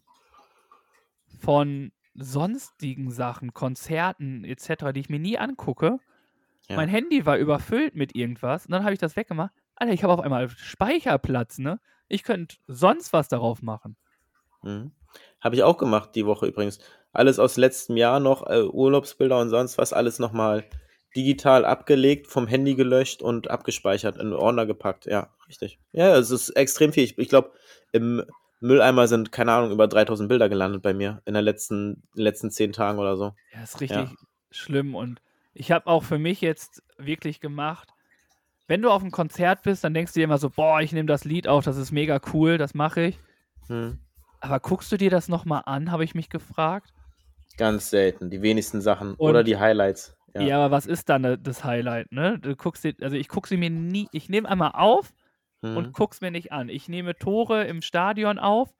von sonstigen Sachen, Konzerten etc., die ich mir nie angucke. Ja. Mein Handy war überfüllt mit irgendwas und dann habe ich das weggemacht. Alter, ich habe auf einmal Speicherplatz, ne? Ich könnte sonst was darauf machen. Mhm. Habe ich auch gemacht die Woche übrigens. Alles aus letztem Jahr noch, äh, Urlaubsbilder und sonst was, alles nochmal digital abgelegt, vom Handy gelöscht und abgespeichert, in Ordner gepackt. Ja, richtig. Ja, es ist extrem viel. Ich, ich glaube, im Mülleimer sind, keine Ahnung, über 3000 Bilder gelandet bei mir in, der letzten, in den letzten zehn Tagen oder so. Ja, ist richtig schlimm. Und ich habe auch für mich jetzt wirklich gemacht, wenn du auf einem Konzert bist, dann denkst du dir immer so, boah, ich nehme das Lied auf, das ist mega cool, das mache ich. Hm. Aber guckst du dir das nochmal an, habe ich mich gefragt. Ganz selten, die wenigsten Sachen. Und- oder die Highlights. Ja. Ja. aber was ist dann äh, das Highlight, ne? Du guckst dir, also ich gucke sie mir nie, ich nehme einmal auf Hm. und guck's mir nicht an. Ich nehme Tore im Stadion auf.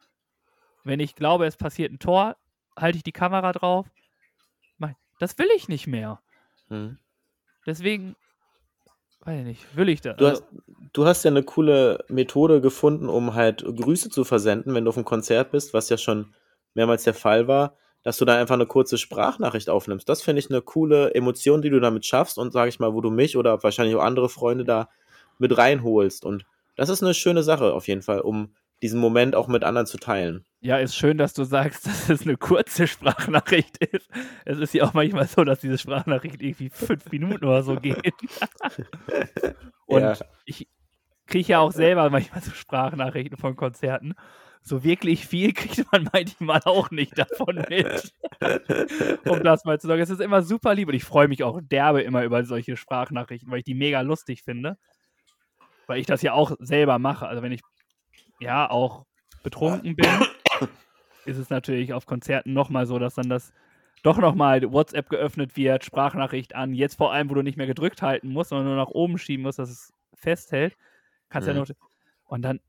Wenn ich glaube, es passiert ein Tor, halte ich die Kamera drauf. Das will ich nicht mehr. Hm. Deswegen, weiß ich nicht, will ich das. Du, hast, du hast ja eine coole Methode gefunden, um halt Grüße zu versenden, wenn du auf einem Konzert bist, was ja schon mehrmals der Fall war, dass du da einfach eine kurze Sprachnachricht aufnimmst. Das finde ich eine coole Emotion, die du damit schaffst und sage ich mal, wo du mich oder wahrscheinlich auch andere Freunde da mit reinholst. Und das ist eine schöne Sache auf jeden Fall, um diesen Moment auch mit anderen zu teilen. ja, ist schön, dass du sagst, dass es eine kurze Sprachnachricht ist. Es ist ja auch manchmal so, dass diese Sprachnachricht irgendwie fünf Minuten oder so geht. Und Ja. ich kriege ja auch selber manchmal so Sprachnachrichten von Konzerten. So wirklich viel kriegt man manchmal auch nicht davon mit. um das mal zu sagen. Es ist immer super lieb und ich freue mich auch derbe immer über solche Sprachnachrichten, weil ich die mega lustig finde. Weil ich das ja auch selber mache. Also wenn ich ja auch betrunken bin, ist es natürlich auf Konzerten nochmal so, dass dann das doch nochmal WhatsApp geöffnet wird, Sprachnachricht an. Jetzt vor allem, wo du nicht mehr gedrückt halten musst, sondern nur nach oben schieben musst, dass es festhält. Kannst ja Mhm. nur. Und dann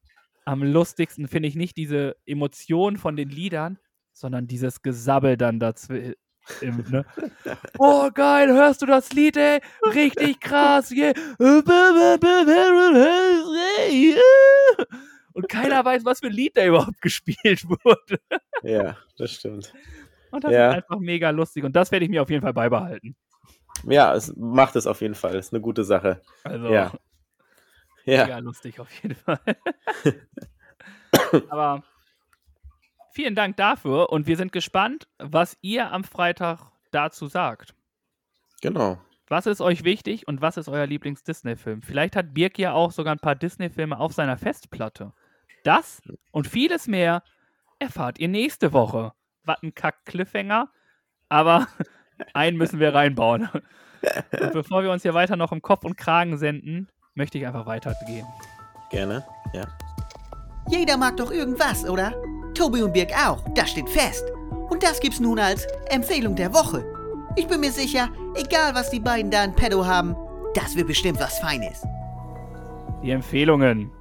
am lustigsten finde ich nicht diese Emotion von den Liedern, sondern dieses Gesabbel dann dazwischen. Ne? Oh, geil, hörst du das Lied, ey? Richtig krass, yeah. Und keiner weiß, was für ein Lied da überhaupt gespielt wurde. ja, das stimmt. Und das Ja. ist einfach mega lustig. Und das werde ich mir auf jeden Fall beibehalten. Ja, es macht es auf jeden Fall. Ist eine gute Sache. Also Ja. Ja, mega lustig auf jeden Fall. Aber vielen Dank dafür und wir sind gespannt, was ihr am Freitag dazu sagt. genau. Was ist euch wichtig und was ist euer Lieblings-Disney-Film? Vielleicht hat Birk ja auch sogar ein paar Disney-Filme auf seiner Festplatte. Das und vieles mehr erfahrt ihr nächste Woche. Was ein Kack-Cliffhanger, aber einen müssen wir reinbauen. Und bevor wir uns hier weiter noch im Kopf und Kragen senden, möchte ich einfach weitergehen. Gerne. Ja. Jeder mag doch irgendwas, oder? Tobi und Birg auch, das steht fest. Und das gibt's nun als Empfehlung der Woche. Ich bin mir sicher, egal was die beiden da in Pedo haben, das wird bestimmt was Feines. Die Empfehlungen.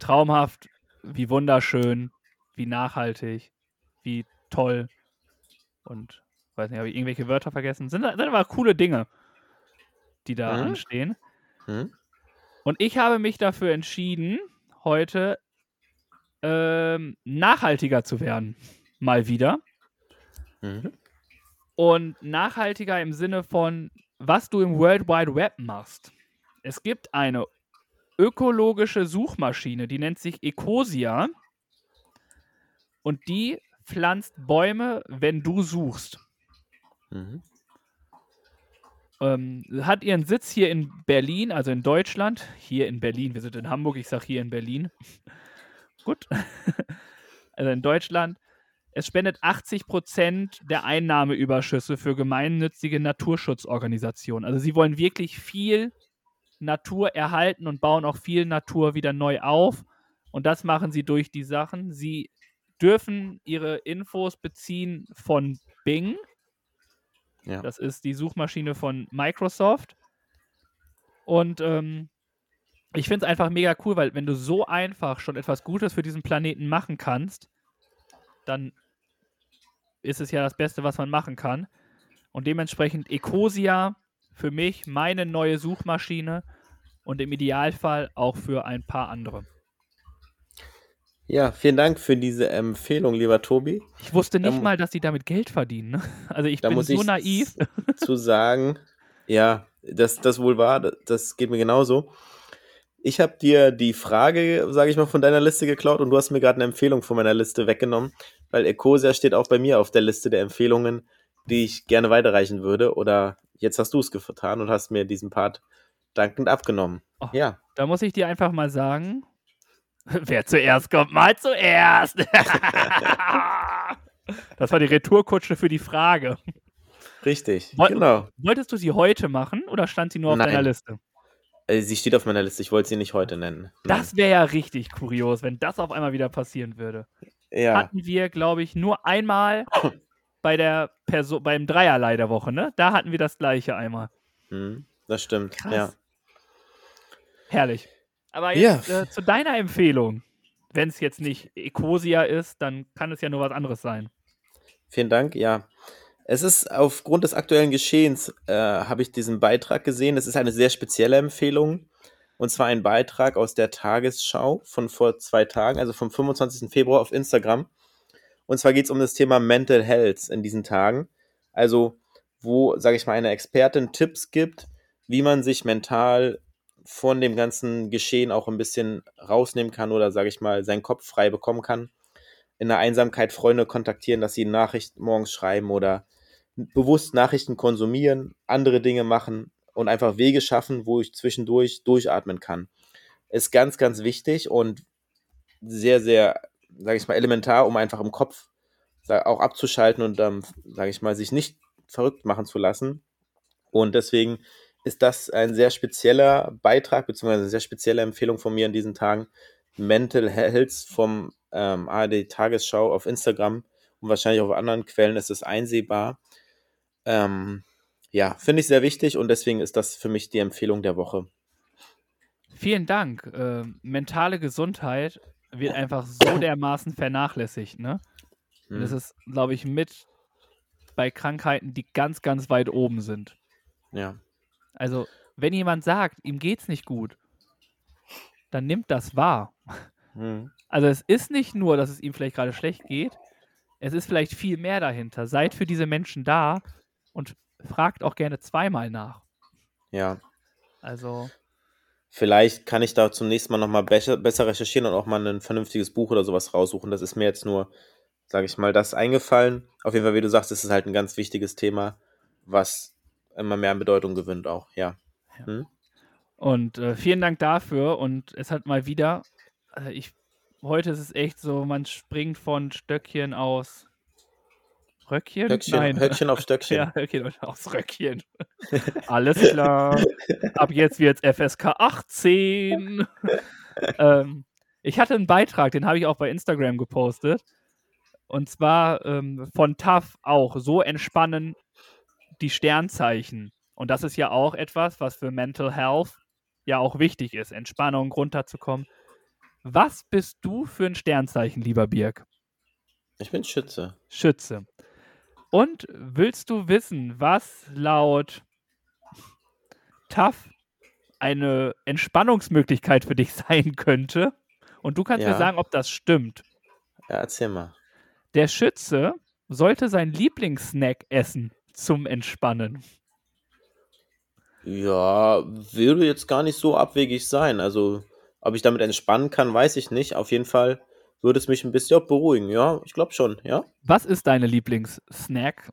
Traumhaft, wie wunderschön, wie nachhaltig, wie toll. Und weiß nicht, habe ich irgendwelche Wörter vergessen? Sind, sind aber coole Dinge, die da Mhm. anstehen. Hm? Und ich habe mich dafür entschieden, heute ähm, nachhaltiger zu werden. Mal wieder. Mhm. Und nachhaltiger im Sinne von, was du im World Wide Web machst. Es gibt eine ökologische Suchmaschine, die nennt sich Ecosia. Und die pflanzt Bäume, wenn du suchst. Mhm. Ähm, hat ihren Sitz hier in Berlin, also in Deutschland. Hier in Berlin, wir sind in Hamburg, ich sage hier in Berlin. Gut. also in Deutschland. Es spendet 80% der Einnahmeüberschüsse für gemeinnützige Naturschutzorganisationen. Also sie wollen wirklich viel Natur erhalten und bauen auch viel Natur wieder neu auf. Und das machen sie durch die Sachen. Sie dürfen ihre Infos beziehen von Bing. Ja. Das ist die Suchmaschine von Microsoft. Und ähm, ich finde es einfach mega cool, weil wenn du so einfach schon etwas Gutes für diesen Planeten machen kannst, dann ist es ja das Beste, was man machen kann. Und dementsprechend Ecosia für mich meine neue Suchmaschine und im Idealfall auch für ein paar andere. Ja, vielen Dank für diese Empfehlung, lieber Tobi. Ich wusste nicht mu- mal, dass sie damit Geld verdienen. Ne? Also ich bin muss so ich naiv. zu sagen, ja, das, das wohl war, das geht mir genauso. Ich habe dir die Frage, sage ich mal, von deiner Liste geklaut und du hast mir gerade eine Empfehlung von meiner Liste weggenommen, weil Ecosia steht auch bei mir auf der Liste der Empfehlungen, die ich gerne weiterreichen würde. Oder jetzt hast du es getan und hast mir diesen Part dankend abgenommen. Oh. Ja, Da muss ich dir einfach mal sagen, Wer zuerst kommt, mal zuerst. das war die Retourkutsche für die Frage. Richtig, Woll- genau. Wolltest du sie heute machen oder stand sie nur auf Nein. deiner Liste? Äh, Sie steht auf meiner Liste, ich wollte sie nicht heute nennen. Das wäre ja richtig kurios, wenn das auf einmal wieder passieren würde. Nein. Ja, Hatten wir, glaube ich, nur einmal bei der Perso beim Dreierlei der Woche, ne? Da hatten wir das gleiche einmal. hm, das stimmt. Krass. Ja. Herrlich. Aber Ja. jetzt äh, zu deiner Empfehlung. Wenn es jetzt nicht Ecosia ist, dann kann es ja nur was anderes sein. Vielen Dank. Ja, es ist aufgrund des aktuellen Geschehens, äh, habe ich diesen Beitrag gesehen. Es ist eine sehr spezielle Empfehlung. Und zwar ein Beitrag aus der Tagesschau von vor zwei Tagen, also vom 25. Februar auf Instagram. Und zwar geht es um das Thema Mental Health in diesen Tagen. Also, wo, sage ich mal, eine Expertin Tipps gibt, wie man sich mental von dem ganzen Geschehen auch ein bisschen rausnehmen kann oder, sage ich mal, seinen Kopf frei bekommen kann in der Einsamkeit Freunde kontaktieren, dass sie Nachrichten morgens schreiben oder bewusst Nachrichten konsumieren, andere Dinge machen und einfach Wege schaffen, wo ich zwischendurch durchatmen kann. Ist ganz, ganz wichtig und sehr, sehr, sage ich mal, elementar, um einfach im Kopf auch abzuschalten und, ähm, sage ich mal, sich nicht verrückt machen zu lassen. Und deswegen ist das ein sehr spezieller Beitrag, beziehungsweise eine sehr spezielle Empfehlung von mir in diesen Tagen. Mental Health vom ähm, ARD Tagesschau auf Instagram und wahrscheinlich auf anderen Quellen ist es einsehbar. Ähm, ja, finde ich sehr wichtig und deswegen ist das für mich die Empfehlung der Woche. Vielen Dank. Ähm, mentale Gesundheit wird einfach so dermaßen vernachlässigt, ne? Und das Hm, ist, glaube ich, mit bei Krankheiten, die ganz, ganz weit oben sind. ja, Also, wenn jemand sagt, ihm geht's nicht gut, dann nimmt das wahr. hm, Also, es ist nicht nur, dass es ihm vielleicht gerade schlecht geht, es ist vielleicht viel mehr dahinter. Seid für diese Menschen da und fragt auch gerne zweimal nach. ja. Also, Vielleicht kann ich da zum nächsten Mal nochmal besser, besser recherchieren und auch mal ein vernünftiges Buch oder sowas raussuchen. Das ist mir jetzt nur, sage ich mal, das eingefallen. Auf jeden Fall, wie du sagst, ist es halt ein ganz wichtiges Thema, was immer mehr an Bedeutung gewinnt auch, ja. Hm? Und äh, vielen Dank dafür. Und es hat mal wieder, äh, ich, heute ist es echt so, man springt von Stöckchen aus Röckchen? Höckchen, Nein. Höckchen auf Stöckchen. Ja, Höckchen aus Röckchen. Alles klar. Ab jetzt wird's FSK 18. ähm, ich hatte einen Beitrag, den habe ich auch bei Instagram gepostet. Und zwar ähm, von TAF auch. So entspannen die Sternzeichen. Und das ist ja auch etwas, was für Mental Health ja auch wichtig ist, Entspannung runterzukommen. Was bist du für ein Sternzeichen, lieber Birg? Ich bin Schütze. Schütze. Und willst du wissen, was laut TAF eine Entspannungsmöglichkeit für dich sein könnte? Und du kannst mir Ja. sagen, ob das stimmt. Ja, erzähl mal. Der Schütze sollte seinen Lieblingssnack essen zum Entspannen. Ja, würde jetzt gar nicht so abwegig sein. Also, ob ich damit entspannen kann, weiß ich nicht. Auf jeden Fall würde es mich ein bisschen beruhigen. Ja, ich glaube schon, ja. Was ist deine Lieblingssnack?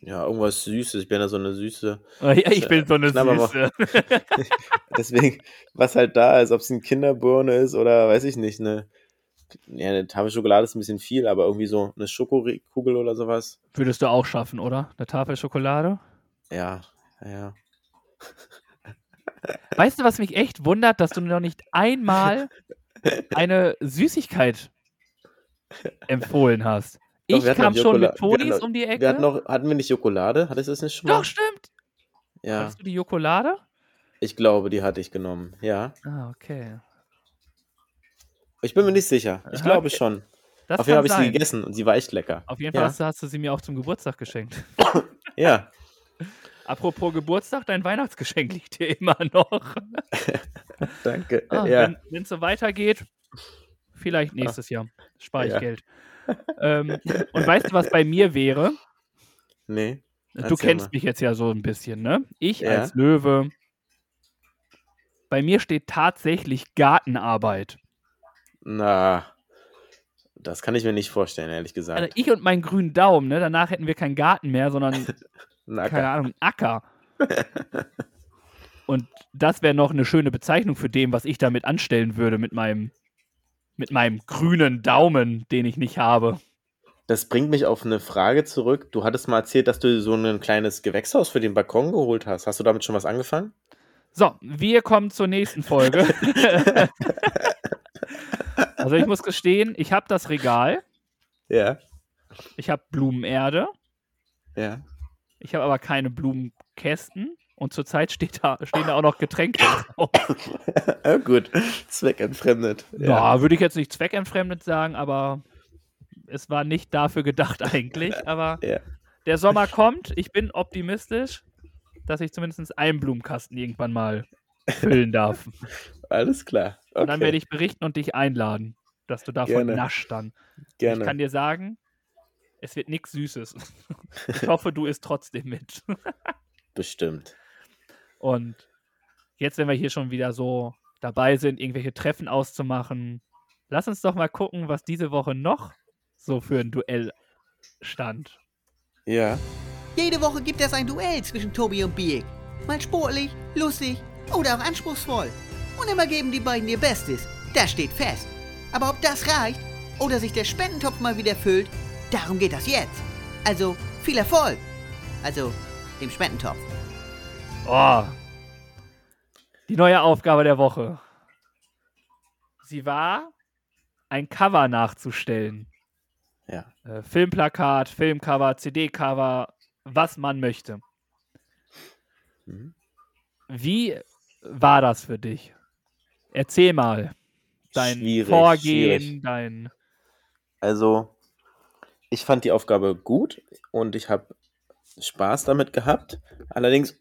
Ja, irgendwas Süßes. Ich bin ja so eine Süße. Oh ja, ich bin so eine. Süße. Deswegen, was halt da ist, ob es eine Kinderbirne ist oder weiß ich nicht, eine, ja, eine Tafel Schokolade ist ein bisschen viel, aber irgendwie so eine Schokokugel oder sowas. Würdest du auch schaffen, oder? Eine Tafel Schokolade? Ja, ja. Weißt du, was mich echt wundert, dass du noch nicht einmal eine Süßigkeit empfohlen hast? Doch, Ich kam schon mit Tonis noch- um die Ecke. Wir hatten noch, hatten wir nicht Schokolade? Hattest du das nicht schon mal? Doch, stimmt. Ja, Hattest du die Jokolade? ich glaube, die hatte ich genommen. Ja. Ah, okay. Ich bin mir nicht sicher. Ich Aha, glaube okay. schon. Das Auf jeden Fall habe ich sie gegessen und sie war echt lecker. Auf jeden Ja. Fall hast, du- hast du sie mir auch zum Geburtstag geschenkt. Ja, Apropos Geburtstag, dein Weihnachtsgeschenk liegt hier immer noch. danke. Ah, ja. Wenn es so weitergeht, vielleicht nächstes Jahr. Spare ich Ja. Geld. ähm, und weißt du, was bei mir wäre? Nee. Du kennst mal. mich jetzt ja so ein bisschen, ne? Ich Ja. als Löwe. Bei mir steht tatsächlich Gartenarbeit. Na, das kann ich mir nicht vorstellen, ehrlich gesagt. Also ich und meinen grünen Daumen, ne? Danach hätten wir keinen Garten mehr, sondern, keine Ahnung, Acker. Und das wäre noch eine schöne Bezeichnung für dem, was ich damit anstellen würde mit meinem Mit meinem grünen Daumen, den ich nicht habe. Das bringt mich auf eine Frage zurück. Du hattest mal erzählt, dass du so ein kleines Gewächshaus für den Balkon geholt hast. Hast du damit schon was angefangen? So, wir kommen zur nächsten Folge. also ich muss gestehen, ich habe das Regal. Ja. Ich habe Blumenerde. Ja. Ich habe aber keine Blumenkästen. Und zurzeit steht da, stehen da auch noch Getränke drauf. ja, gut, zweckentfremdet. Ja, ja würde ich jetzt nicht zweckentfremdet sagen, aber es war nicht dafür gedacht eigentlich. Aber ja. der Sommer kommt. Ich bin optimistisch, dass ich zumindest einen Blumenkasten irgendwann mal füllen darf. Alles klar. Okay. Und dann werde ich berichten und dich einladen, dass du davon Gerne. nascht dann. Gerne. Ich kann dir sagen, es wird nichts Süßes. Ich hoffe, du isst trotzdem mit. Bestimmt. Und jetzt, wenn wir hier schon wieder so dabei sind, irgendwelche Treffen auszumachen, lass uns doch mal gucken, was diese Woche noch so für ein Duell stand. Ja. Jede Woche gibt es ein Duell zwischen Tobi und Biek. Mal sportlich, lustig oder auch anspruchsvoll. Und immer geben die beiden ihr Bestes. Das steht fest. Aber ob das reicht oder sich der Spendentopf mal wieder füllt, darum geht das jetzt. Also viel Erfolg. Also dem Spendentopf. Oh. Die neue Aufgabe der Woche. Sie war, ein Cover nachzustellen. Ja. Äh, Filmplakat, Filmcover, CD-Cover, was man möchte. Mhm. Wie war das für dich? Erzähl mal. Dein Schwierig, Vorgehen, schwierig. dein. Also, ich fand die Aufgabe gut und ich habe Spaß damit gehabt. Allerdings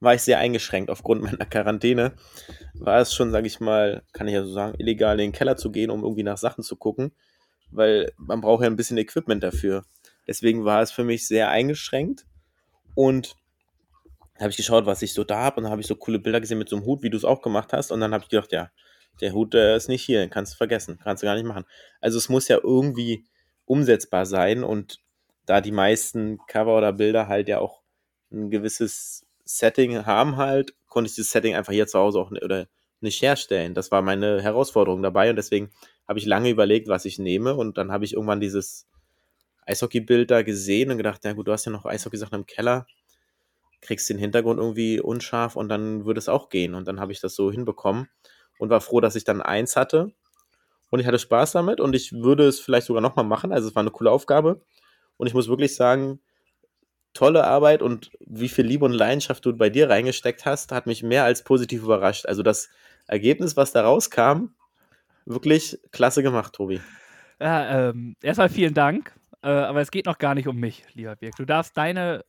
war ich sehr eingeschränkt aufgrund meiner Quarantäne. War es schon, sage ich mal, kann ich ja so sagen, illegal in den Keller zu gehen, um irgendwie nach Sachen zu gucken, weil man braucht ja ein bisschen Equipment dafür. Deswegen war es für mich sehr eingeschränkt und habe ich geschaut, was ich so da habe und habe ich so coole Bilder gesehen mit so einem Hut, wie du es auch gemacht hast und dann habe ich gedacht, ja, der Hut der ist nicht hier, kannst du vergessen, kannst du gar nicht machen. Also es muss ja irgendwie umsetzbar sein und da die meisten Cover oder Bilder halt ja auch ein gewisses Setting haben halt, konnte ich dieses Setting einfach hier zu Hause auch oder nicht herstellen. Das war meine Herausforderung dabei und deswegen habe ich lange überlegt, was ich nehme und dann habe ich irgendwann dieses Eishockey-Bild da gesehen und gedacht, ja gut, du hast ja noch Eishockey-Sachen im Keller, kriegst den Hintergrund irgendwie unscharf und dann würde es auch gehen und dann habe ich das so hinbekommen und war froh, dass ich dann eins hatte und ich hatte Spaß damit und ich würde es vielleicht sogar nochmal machen, also es war eine coole Aufgabe und ich muss wirklich sagen, tolle Arbeit und wie viel Liebe und Leidenschaft du bei dir reingesteckt hast, hat mich mehr als positiv überrascht. Also das Ergebnis, was da rauskam, wirklich klasse gemacht, Tobi. Ja, ähm, erstmal vielen Dank, äh, aber es geht noch gar nicht um mich, lieber Birk. Du darfst deine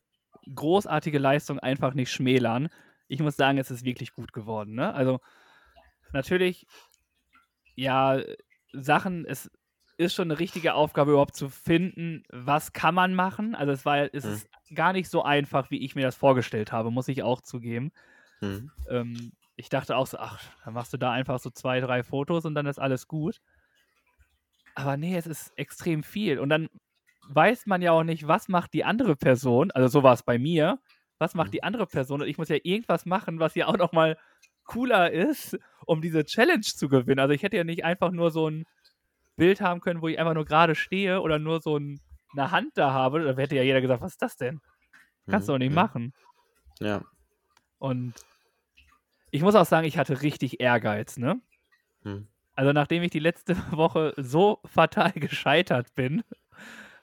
großartige Leistung einfach nicht schmälern. Ich muss sagen, es ist wirklich gut geworden. Ne? Also natürlich, ja, Sachen, es ist schon eine richtige Aufgabe überhaupt zu finden, was kann man machen. Also es war, es Mhm. ist gar nicht so einfach, wie ich mir das vorgestellt habe, muss ich auch zugeben. Hm. Ähm, ich dachte auch so, ach, dann machst du da einfach so zwei, drei Fotos und dann ist alles gut. Aber nee, es ist extrem viel. Und dann weiß man ja auch nicht, was macht die andere Person, also so war es bei mir, was macht Mhm. die andere Person und ich muss ja irgendwas machen, was ja auch nochmal cooler ist, um diese Challenge zu gewinnen. Also ich hätte ja nicht einfach nur so ein Bild haben können, wo ich einfach nur gerade stehe oder nur so ein, eine Hand da habe. Da hätte ja jeder gesagt, was ist das denn? Kannst du doch nicht Mhm. machen. Ja. Und ich muss auch sagen, ich hatte richtig Ehrgeiz, ne? Hm. Also nachdem ich die letzte Woche so fatal gescheitert bin,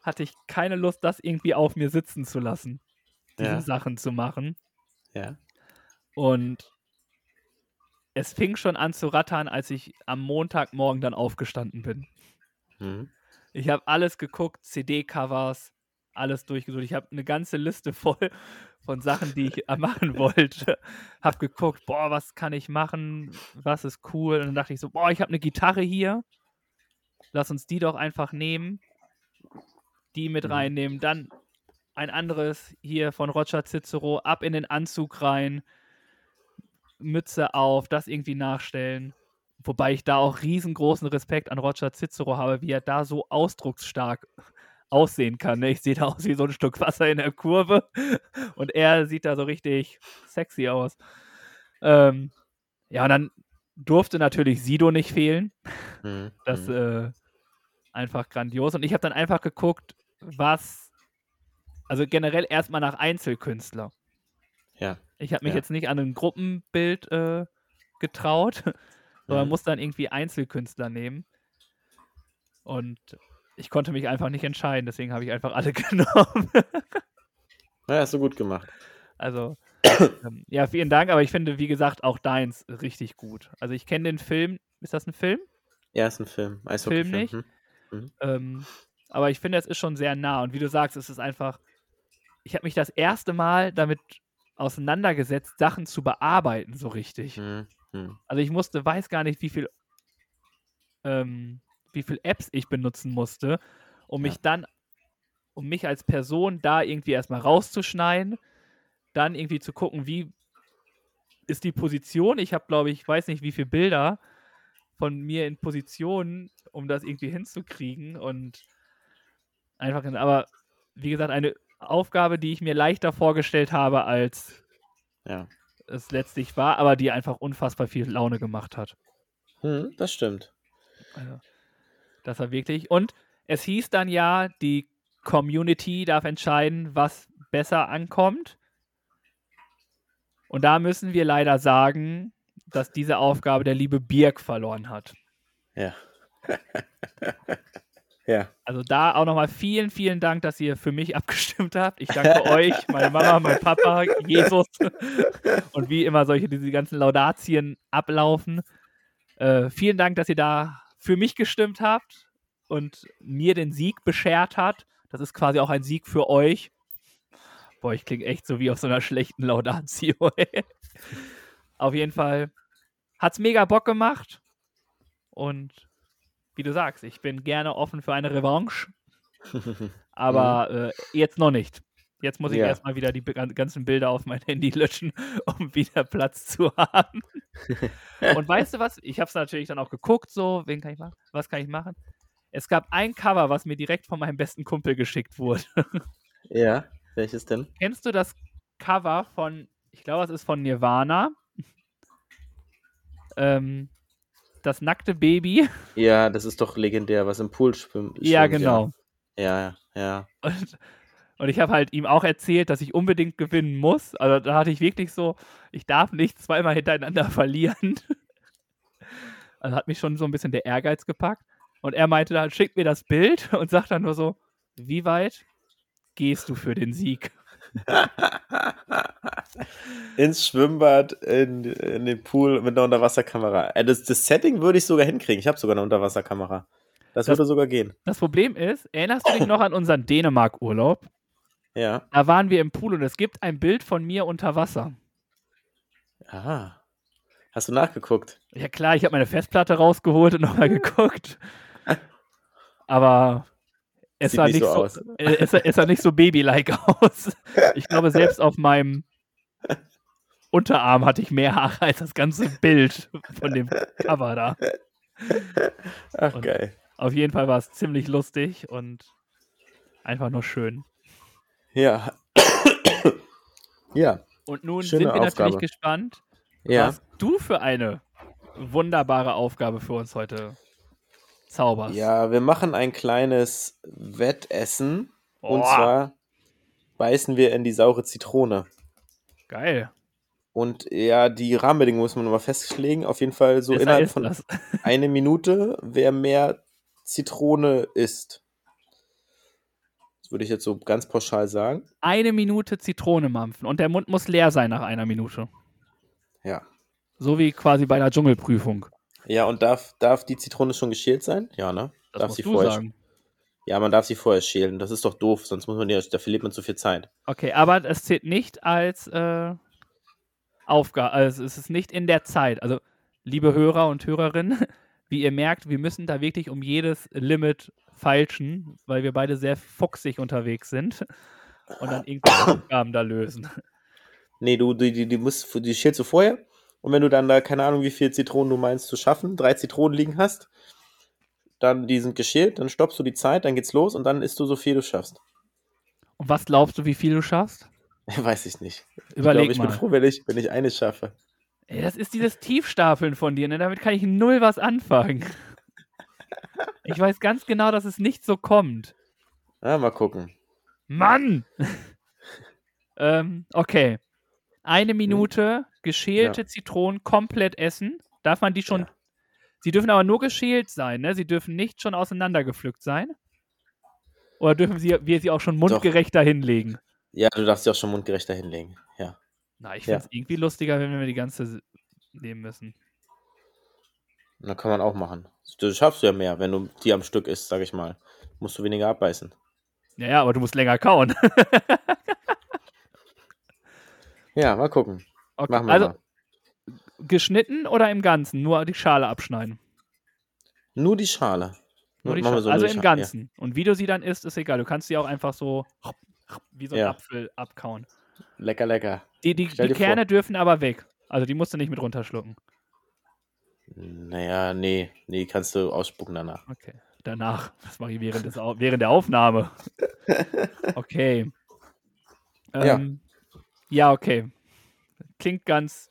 hatte ich keine Lust, das irgendwie auf mir sitzen zu lassen, diese Ja. Sachen zu machen. Ja. Und es fing schon an zu rattern, als ich am Montagmorgen dann aufgestanden bin. Hm. Ich habe alles geguckt, CD-Covers, alles durchgesucht. Ich habe eine ganze Liste voll von Sachen, die ich äh, machen wollte. Habe geguckt, boah, was kann ich machen? Was ist cool? Und dann dachte ich so, boah, ich habe eine Gitarre hier. Lass uns die doch einfach nehmen. Die mit Mhm. reinnehmen. Dann ein anderes hier von Roger Cicero. Ab in den Anzug rein. Mütze auf, das irgendwie nachstellen. Wobei ich da auch riesengroßen Respekt an Roger Cicero habe, wie er da so ausdrucksstark aussehen kann. Ne? Ich sehe da aus wie so ein Stück Wasser in der Kurve und er sieht da so richtig sexy aus. Ähm, ja, und dann durfte natürlich Sido nicht fehlen. Mhm. Das mhm. äh, einfach grandios. Und ich habe dann einfach geguckt, was, also generell erstmal nach Einzelkünstler. Ja. Ich habe mich Ja. jetzt nicht an ein Gruppenbild äh, getraut, sondern Mhm. muss dann irgendwie Einzelkünstler nehmen. Und ich konnte mich einfach nicht entscheiden, deswegen habe ich einfach alle genommen. Ja, hast du gut gemacht. Also, ähm, ja, vielen Dank, aber ich finde, wie gesagt, auch deins richtig gut. Also, ich kenne den Film. Ist das ein Film? Ja, ist ein Film. Eishockeyfilm. nicht? Hm? Ähm, aber ich finde, es ist schon sehr nah. Und wie du sagst, es ist einfach. Ich habe mich das erste Mal damit auseinandergesetzt, Sachen zu bearbeiten, so richtig. Hm, hm. Also ich musste, weiß gar nicht, wie viel, ähm, wie viel Apps ich benutzen musste, um Ja. mich dann, um mich als Person da irgendwie erstmal rauszuschneiden, dann irgendwie zu gucken, wie ist die Position. Ich habe, glaube ich, weiß nicht, wie viele Bilder von mir in Positionen, um das irgendwie hinzukriegen und einfach, in, aber wie gesagt, eine Aufgabe, die ich mir leichter vorgestellt habe, als Ja. Es letztlich war, aber die einfach unfassbar viel Laune gemacht hat. Hm, das stimmt. Also, das war wirklich. Und es hieß dann ja, die Community darf entscheiden, was besser ankommt. Und da müssen wir leider sagen, dass diese Aufgabe der liebe Birk verloren hat. Ja. ja. Also da auch nochmal vielen, vielen Dank, dass ihr für mich abgestimmt habt. Ich danke euch, meine Mama, mein Papa, Jesus und wie immer solche diese ganzen Laudatien ablaufen. Äh, vielen Dank, dass ihr da für mich gestimmt habt und mir den Sieg beschert hat. Das ist quasi auch ein Sieg für euch. Boah, ich klinge echt so wie auf so einer schlechten Laudatio. auf jeden Fall hat's mega Bock gemacht und wie du sagst, ich bin gerne offen für eine Revanche, aber äh, jetzt noch nicht. Jetzt muss ich Ja. erstmal wieder die ganzen Bilder auf mein Handy löschen, um wieder Platz zu haben. Und weißt du was? Ich habe es natürlich dann auch geguckt, so, wen kann ich machen? Was kann ich machen? Es gab ein Cover, was mir direkt von meinem besten Kumpel geschickt wurde. ja. Welches denn? Kennst du das Cover von, ich glaube, es ist von Nirvana? Ähm, das nackte Baby. Ja, das ist doch legendär, was im Pool schwimmt. Ja, genau. Ja, ja, ja. Und, und ich habe halt ihm auch erzählt, dass ich unbedingt gewinnen muss. Also da hatte ich wirklich so, ich darf nicht zweimal hintereinander verlieren. Also hat mich schon so ein bisschen der Ehrgeiz gepackt. Und er meinte dann, schick mir das Bild und sagt dann nur so, wie weit gehst du für den Sieg? Ins Schwimmbad, in, in den Pool mit einer Unterwasserkamera. Äh, das, das Setting würde ich sogar hinkriegen. Ich habe sogar eine Unterwasserkamera. Das, Das- würde sogar gehen. Das Problem ist, erinnerst du dich noch an unseren Dänemark-Urlaub? Ja. Da waren wir im Pool und es gibt ein Bild von mir unter Wasser. Aha. Hast du nachgeguckt? Ja klar, ich habe meine Festplatte rausgeholt und nochmal geguckt. Aber es sah nicht so so, äh, es, es sah nicht so babylike aus. Ich glaube, selbst auf meinem Unterarm hatte ich mehr Haare als das ganze Bild von dem Cover da. Ach, Und- geil. Auf jeden Fall war es ziemlich lustig und einfach nur schön. Ja. ja. Und nun Schöne sind wir natürlich Aufgabe. gespannt, Ja. was du für eine wunderbare Aufgabe für uns heute zauberst. Ja, wir machen ein kleines Wettessen. Und Boah. zwar beißen wir in die saure Zitrone. Geil. Und ja, die Rahmenbedingungen muss man nochmal festlegen. Auf jeden Fall so Besser innerhalb von das. eine Minute, wer mehr Zitrone isst. Das würde ich jetzt so ganz pauschal sagen. Eine Minute Zitrone mampfen und der Mund muss leer sein nach einer Minute. Ja. So wie quasi bei der Dschungelprüfung. Ja, und darf, darf die Zitrone schon geschält sein? Ja, ne? Das darf sie du vorher sagen. Ja, man darf sie vorher schälen. Das ist doch doof, sonst muss man ja, da verliert man zu viel Zeit. Okay, aber es zählt nicht als äh, Aufgabe. Also es ist nicht in der Zeit. Also, liebe Hörer und Hörerinnen, wie ihr merkt, wir müssen da wirklich um jedes Limit feilschen, weil wir beide sehr fuchsig unterwegs sind und dann irgendwelche Aufgaben da lösen. Nee, du, die, die, die, musst, die schälst du vorher. Und wenn du dann da, keine Ahnung, wie viel Zitronen du meinst zu schaffen, drei Zitronen liegen hast, dann die sind geschält, dann stoppst du die Zeit, dann geht's los und dann isst du so viel du schaffst. Und was glaubst du, wie viel du schaffst? Weiß ich nicht. Überleg ich glaube, ich mal. bin froh, wenn ich, wenn ich eine schaffe. Ey, das ist dieses Tiefstapeln von dir, ne? Damit kann ich null was anfangen. Ich weiß ganz genau, dass es nicht so kommt. Ja, mal gucken. Mann! ähm, okay. Eine Minute geschälte Zitronen komplett essen. Darf man die schon. Ja. Sie dürfen aber nur geschält sein, ne? Sie dürfen nicht schon auseinandergepflückt sein. Oder dürfen sie, wir sie auch schon mundgerecht dahinlegen? Ja, du darfst sie auch schon mundgerechter hinlegen. Ja. Na, ich Ja. finde es irgendwie lustiger, wenn wir die ganze nehmen müssen. Dann kann man auch machen. Das schaffst du ja mehr, wenn du die am Stück isst, sag ich mal. Musst du weniger abbeißen. Ja, ja, aber du musst länger kauen. Ja, mal gucken. Okay, Machen wir also mal. geschnitten oder im Ganzen? Nur die Schale abschneiden. Nur die Schale. Nur die Machen wir Schale. so, also die im Ganzen. Und wie du sie dann isst, ist egal. Du kannst sie auch einfach so wie so ein Ja. Apfel abkauen. Ja. Lecker, lecker. Die, die, die dir vor. Kerne dürfen aber weg. Also die musst du nicht mit runterschlucken. Naja, nee. Nee, kannst du ausspucken danach. Okay. Danach. Das mache ich während, des, während der Aufnahme. Okay. Ja. Ähm, ja, okay. Klingt ganz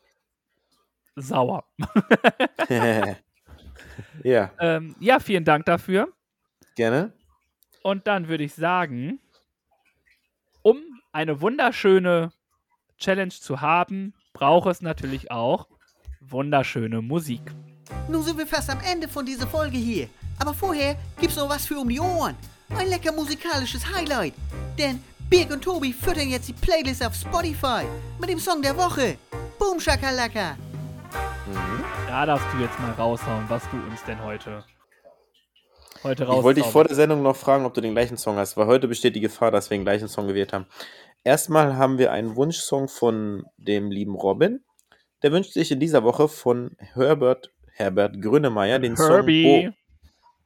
sauer. ja, Ähm, ja, vielen Dank dafür. gerne. Und dann würde ich sagen, um eine wunderschöne Challenge zu haben, braucht es natürlich auch wunderschöne Musik. Nun sind wir fast am Ende von dieser Folge hier. Aber vorher gibt's noch was für um die Ohren. Ein lecker musikalisches Highlight. Denn Birg und Tobi füttern jetzt die Playlist auf Spotify mit dem Song der Woche. Boom Shakalaka. Da darfst du jetzt mal raushauen, was du uns denn heute, heute raus Ich wollte dich vor der Sendung noch fragen, ob du den gleichen Song hast, weil heute besteht die Gefahr, dass wir den gleichen Song gewählt haben. Erstmal haben wir einen Wunschsong von dem lieben Robin. Der wünscht sich in dieser Woche von Herbert, Herbert Grönemeyer den Herbie. Song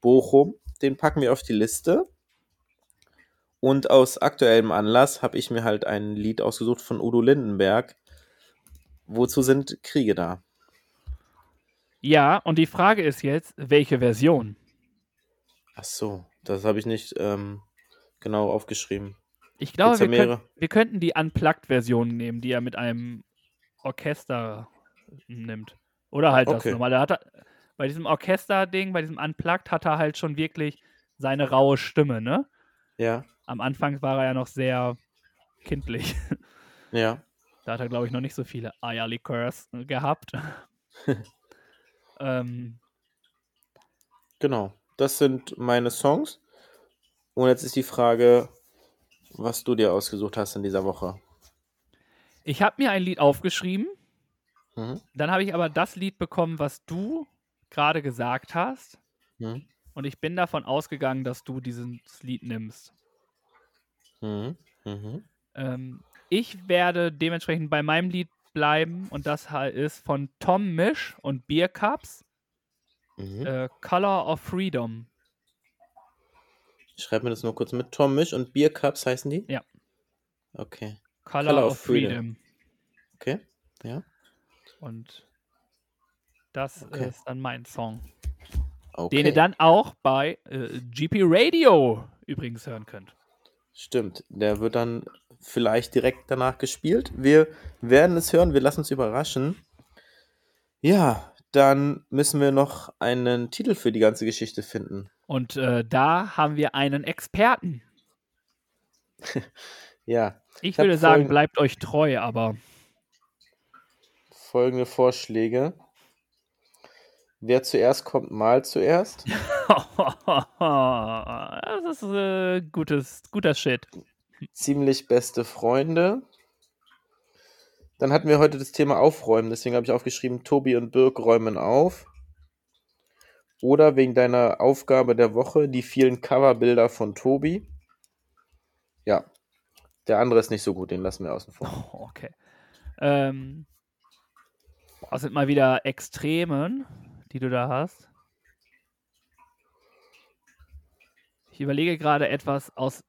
Bo Bochum. Den packen wir auf die Liste. Und aus aktuellem Anlass habe ich mir halt ein Lied ausgesucht von Udo Lindenberg. Wozu sind Kriege da? Ja, und die Frage ist jetzt, welche Version? Ach so, das habe ich nicht ähm, genau aufgeschrieben. Ich glaube, da wir, mehrere? wir könnten die Unplugged-Version nehmen, die er mit einem Orchester nimmt. Oder halt das Okay. normale. Hat er, bei diesem Orchester-Ding, bei diesem Unplugged, hat er halt schon wirklich seine raue Stimme, ne? Ja, Am Anfang war er ja noch sehr kindlich. ja. Da hat er, glaube ich, noch nicht so viele Eierlikörs gehabt. ähm, Genau, das sind meine Songs. Und jetzt ist die Frage, was du dir ausgesucht hast in dieser Woche. ich habe mir ein Lied aufgeschrieben. Mhm. Dann habe ich aber das Lied bekommen, was du gerade gesagt hast. Mhm. Und ich bin davon ausgegangen, dass du dieses Lied nimmst. Mhm. Mhm. Ähm, ich werde dementsprechend bei meinem Lied bleiben und das ist von Tom Misch und Beer Cups, Mhm. äh, Color of Freedom. Ich schreibe mir das nur kurz mit. Tom Misch und Beer Cups heißen die? Ja. Okay. Color, Color of of Freedom. Freedom. Okay. Ja. Und das Okay. ist dann mein Song. Okay. Den ihr dann auch bei äh, GP Radio übrigens hören könnt. Stimmt. Der wird dann vielleicht direkt danach gespielt. Wir werden es hören. Wir lassen uns überraschen. Ja, dann müssen wir noch einen Titel für die ganze Geschichte finden. Und äh, da haben wir einen Experten. Ja, Ich, Ich würde sagen, bleibt euch treu, aber folgende Vorschläge. Wer zuerst kommt, mal zuerst. das ist äh, gutes, guter Shit. Ziemlich beste Freunde. Dann hatten wir heute das Thema Aufräumen. Deswegen habe ich aufgeschrieben, Tobi und Birk räumen auf. Oder wegen deiner Aufgabe der Woche, die vielen Coverbilder von Tobi. Ja, der andere ist nicht so gut, den lassen wir außen vor. Oh, okay. Ähm, das sind mal wieder Extremen, die du da hast. Ich überlege gerade etwas aus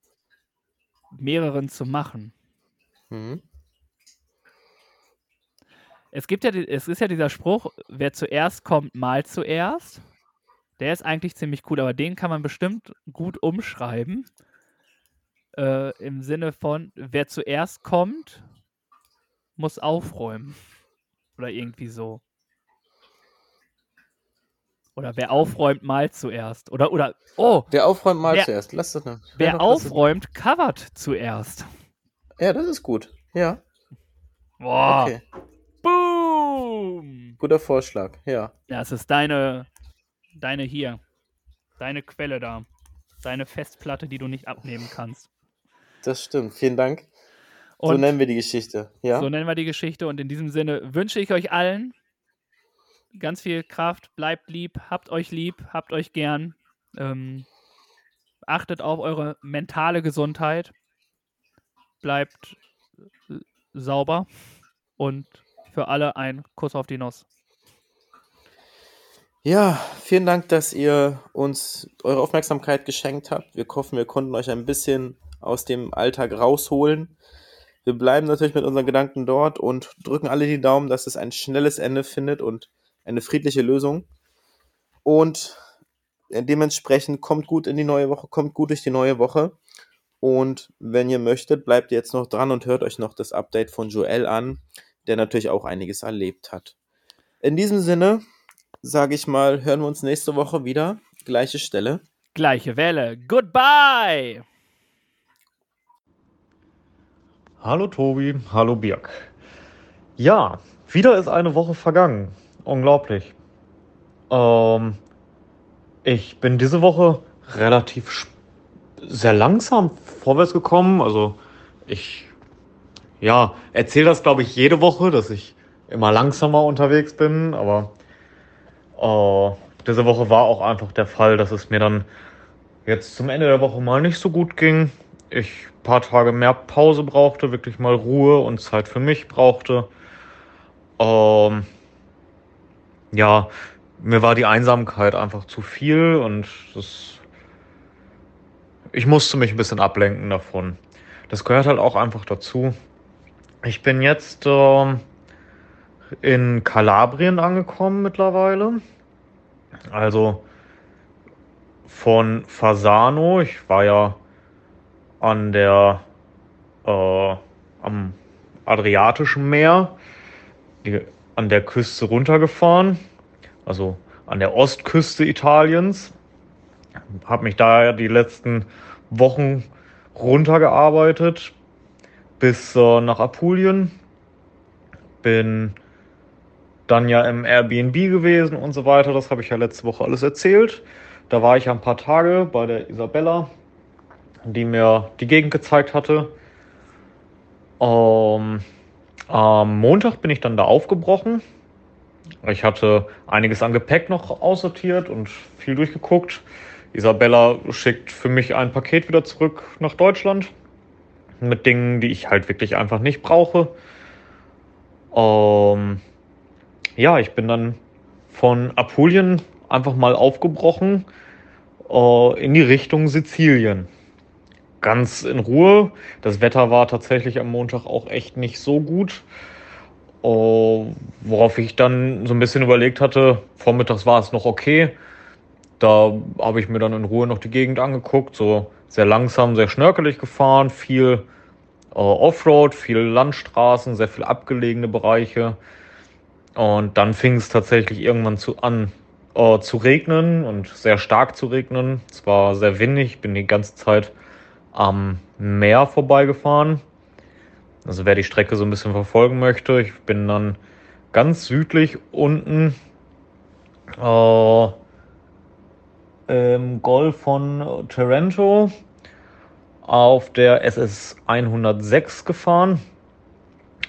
mehreren zu machen. Mhm. Es gibt ja, es ist ja dieser Spruch, wer zuerst kommt, mal zuerst. Der ist eigentlich ziemlich cool, aber den kann man bestimmt gut umschreiben. Äh, Im Sinne von, wer zuerst kommt, muss aufräumen. Oder irgendwie so. Oder wer aufräumt, malt zuerst. Oder, oder, oh, Der aufräumt mal Wer- zuerst. Lass das noch. wer lass das- aufräumt, covert zuerst. Ja, das ist gut. Ja, Boah. okay. Boom! Guter Vorschlag. Ja. Ja, es ist deine, deine hier. Deine Quelle da. Deine Festplatte, die du nicht abnehmen kannst. Das stimmt. Vielen Dank. so Und nennen wir die Geschichte. Ja. So nennen wir die Geschichte und in diesem Sinne wünsche ich euch allen ganz viel Kraft, bleibt lieb, habt euch lieb, habt euch gern, ähm, achtet auf eure mentale Gesundheit, bleibt äh, sauber und für alle ein Kuss auf die Nuss. Ja, vielen Dank, dass ihr uns eure Aufmerksamkeit geschenkt habt. Wir hoffen, wir konnten euch ein bisschen aus dem Alltag rausholen. Wir bleiben natürlich mit unseren Gedanken dort und drücken alle die Daumen, dass es ein schnelles Ende findet und eine friedliche Lösung. Und dementsprechend kommt gut in die neue Woche, kommt gut durch die neue Woche. Und wenn ihr möchtet, bleibt ihr jetzt noch dran und hört euch noch das Update von Joel an, der natürlich auch einiges erlebt hat. In diesem Sinne, sage ich mal, hören wir uns nächste Woche wieder. Gleiche Stelle. Gleiche Welle. Goodbye! Hallo Tobi, hallo Birg. Ja, wieder ist eine Woche vergangen. Unglaublich. Ähm, ich bin diese Woche relativ sehr langsam vorwärts gekommen. Also ich, ja, erzähle das glaube ich jede Woche, dass ich immer langsamer unterwegs bin. Aber äh, diese Woche war auch einfach der Fall, dass es mir dann jetzt zum Ende der Woche mal nicht so gut ging. Ich ein paar Tage mehr Pause brauchte, wirklich mal Ruhe und Zeit für mich brauchte. Ähm, ja, mir war die Einsamkeit einfach zu viel und das, ich musste mich ein bisschen ablenken davon. Das gehört halt auch einfach dazu. Ich bin jetzt ähm, in Kalabrien angekommen mittlerweile. Also von Fasano. Ich war ja an der äh, am Adriatischen Meer die, an der Küste runtergefahren, also an der Ostküste Italiens. Habe mich da die letzten Wochen runtergearbeitet bis äh, nach Apulien. Bin dann ja im Airbnb gewesen und so weiter. Das habe ich ja letzte Woche alles erzählt. Da war ich ja ein paar Tage bei der Isabella, die mir die Gegend gezeigt hatte. Ähm, am Montag bin ich dann da aufgebrochen. Ich hatte einiges an Gepäck noch aussortiert und viel durchgeguckt. Isabella schickt für mich ein Paket wieder zurück nach Deutschland mit Dingen, die ich halt wirklich einfach nicht brauche. Ähm, ja, ich bin dann von Apulien einfach mal aufgebrochen äh, in die Richtung Sizilien. Ganz in Ruhe. Das Wetter war tatsächlich am Montag auch echt nicht so gut. Äh, worauf ich dann so ein bisschen überlegt hatte, vormittags war es noch okay. Da habe ich mir dann in Ruhe noch die Gegend angeguckt, so sehr langsam, sehr schnörkelig gefahren, viel äh, Offroad, viel Landstraßen, sehr viel abgelegene Bereiche. Und dann fing es tatsächlich irgendwann zu, an äh, zu regnen und sehr stark zu regnen. Es war sehr windig, bin die ganze Zeit am Meer vorbeigefahren. Also wer die Strecke so ein bisschen verfolgen möchte, ich bin dann ganz südlich unten äh, im Golf von Taranto auf der SS 106 gefahren.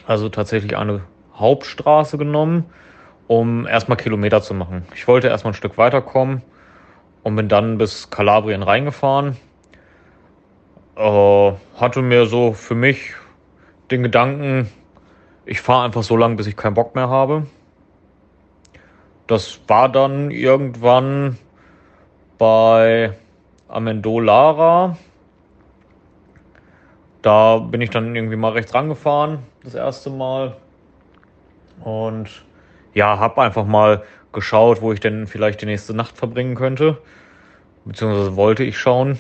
Also tatsächlich eine Hauptstraße genommen, um erstmal Kilometer zu machen. Ich wollte erstmal ein Stück weiterkommen und bin dann bis Kalabrien reingefahren. Äh, hatte mir so für mich den Gedanken, ich fahre einfach so lange, bis ich keinen Bock mehr habe. Das war dann irgendwann bei Amendolara. Da bin ich dann irgendwie mal rechts rangefahren, das erste Mal. Und ja, habe einfach mal geschaut, wo ich denn vielleicht die nächste Nacht verbringen könnte. Beziehungsweise wollte ich schauen.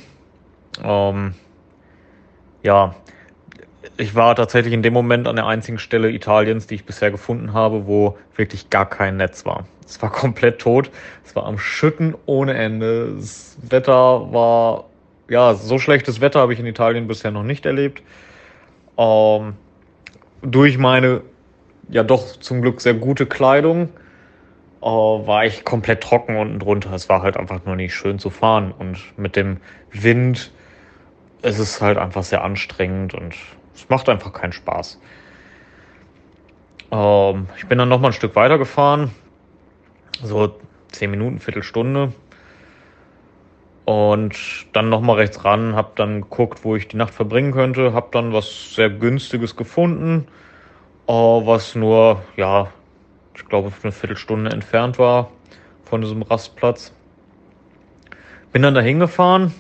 Ähm, ja, ich war tatsächlich in dem Moment an der einzigen Stelle Italiens, die ich bisher gefunden habe, wo wirklich gar kein Netz war. Es war komplett tot. Es war am Schütten ohne Ende. Das Wetter war, ja, so schlechtes Wetter habe ich in Italien bisher noch nicht erlebt. Ähm, durch meine, ja doch zum Glück sehr gute Kleidung, äh, war ich komplett trocken unten drunter. Es war halt einfach nur nicht schön zu fahren. Und mit dem Wind ist es halt einfach sehr anstrengend und es macht einfach keinen Spaß. Ähm, ich bin dann noch mal ein Stück weiter gefahren, so zehn Minuten, Viertelstunde. Und dann noch mal rechts ran, habe dann geguckt, wo ich die Nacht verbringen könnte, habe dann was sehr günstiges gefunden, äh, was nur, ja, ich glaube, eine Viertelstunde entfernt war von diesem Rastplatz. Bin dann da hingefahren.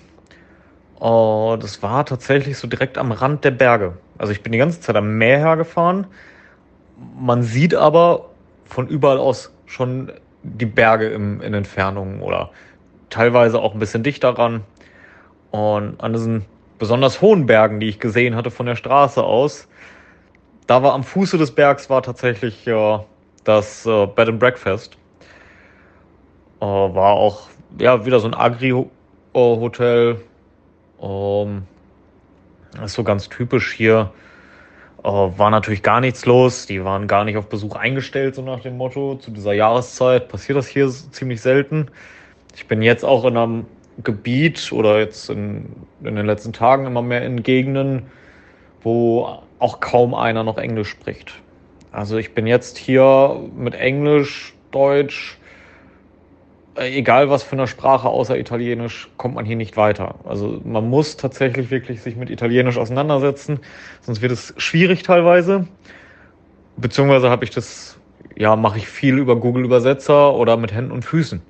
Äh, das war tatsächlich so direkt am Rand der Berge. Also ich bin die ganze Zeit am Meer hergefahren. Man sieht aber von überall aus schon die Berge im, in Entfernung oder teilweise auch ein bisschen dichter ran. Und an diesen besonders hohen Bergen, die ich gesehen hatte von der Straße aus, da war am Fuße des Bergs war tatsächlich äh, das äh, Bed and Breakfast. Äh, war auch ja wieder so ein Agri-Hotel. Ähm, das ist so ganz typisch hier. Äh, war natürlich gar nichts los. Die waren gar nicht auf Besuch eingestellt, so nach dem Motto. Zu dieser Jahreszeit passiert das hier ziemlich selten. Ich bin jetzt auch in einem Gebiet oder jetzt in, in den letzten Tagen immer mehr in Gegenden, wo auch kaum einer noch Englisch spricht. Also ich bin jetzt hier mit Englisch, Deutsch, egal was für eine Sprache außer Italienisch, kommt man hier nicht weiter. Also man muss tatsächlich wirklich sich mit Italienisch auseinandersetzen, sonst wird es schwierig teilweise. Beziehungsweise habe ich das, ja, mache ich viel über Google Übersetzer oder mit Händen und Füßen.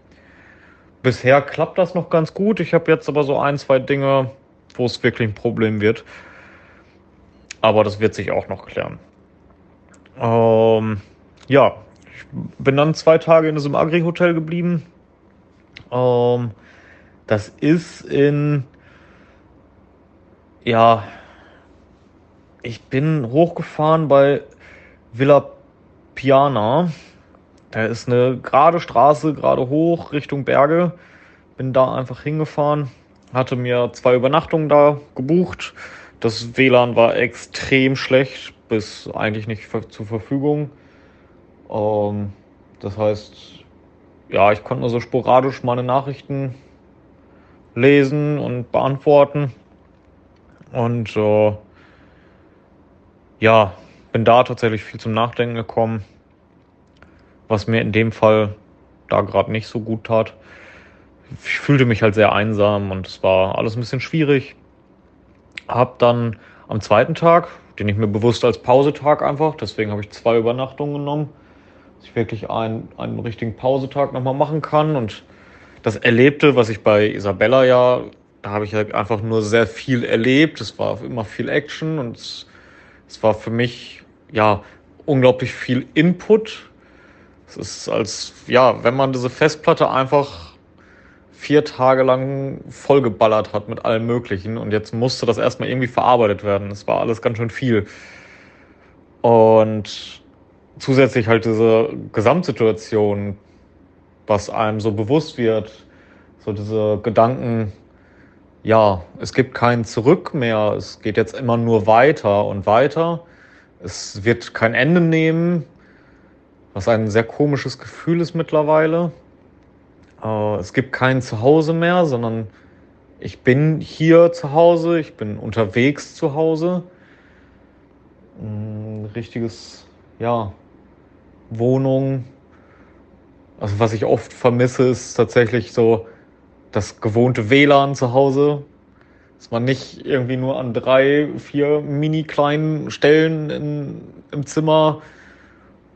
Bisher klappt das noch ganz gut. Ich habe jetzt aber so ein, zwei Dinge, wo es wirklich ein Problem wird. Aber das wird sich auch noch klären. Ähm, ja, ich bin dann zwei Tage in diesem Agri-Hotel geblieben ähm, das ist in, ja, ich bin hochgefahren bei Villa Piana. Da ist eine gerade Straße, gerade hoch Richtung Berge. Bin da einfach hingefahren, hatte mir zwei Übernachtungen da gebucht. Das WLAN war extrem schlecht, bis eigentlich nicht zur Verfügung. Ähm, das heißt, ja, ich konnte nur so sporadisch meine Nachrichten lesen und beantworten. Und äh, ja, bin da tatsächlich viel zum Nachdenken gekommen, was mir in dem Fall da gerade nicht so gut tat. Ich fühlte mich halt sehr einsam und es war alles ein bisschen schwierig. Hab dann am zweiten Tag, den ich mir bewusst als Pausetag einfach, deswegen habe ich zwei Übernachtungen genommen, ich wirklich einen, einen richtigen Pausetag nochmal machen kann. Und das Erlebte, was ich bei Isabella ja, da habe ich halt einfach nur sehr viel erlebt. Es war immer viel Action und es, es war für mich ja unglaublich viel Input. Es ist als, ja, wenn man diese Festplatte einfach vier Tage lang vollgeballert hat mit allem Möglichen und jetzt musste das erstmal irgendwie verarbeitet werden. Es war alles ganz schön viel. Und zusätzlich halt diese Gesamtsituation, was einem so bewusst wird, so diese Gedanken, ja, es gibt kein Zurück mehr, es geht jetzt immer nur weiter und weiter, es wird kein Ende nehmen, was ein sehr komisches Gefühl ist mittlerweile. Äh, es gibt kein Zuhause mehr, sondern ich bin hier zu Hause, ich bin unterwegs zu Hause. Ein richtiges, ja, Wohnung. Also was ich oft vermisse, ist tatsächlich so das gewohnte WLAN zu Hause. Dass man nicht irgendwie nur an drei, vier mini kleinen Stellen in, im Zimmer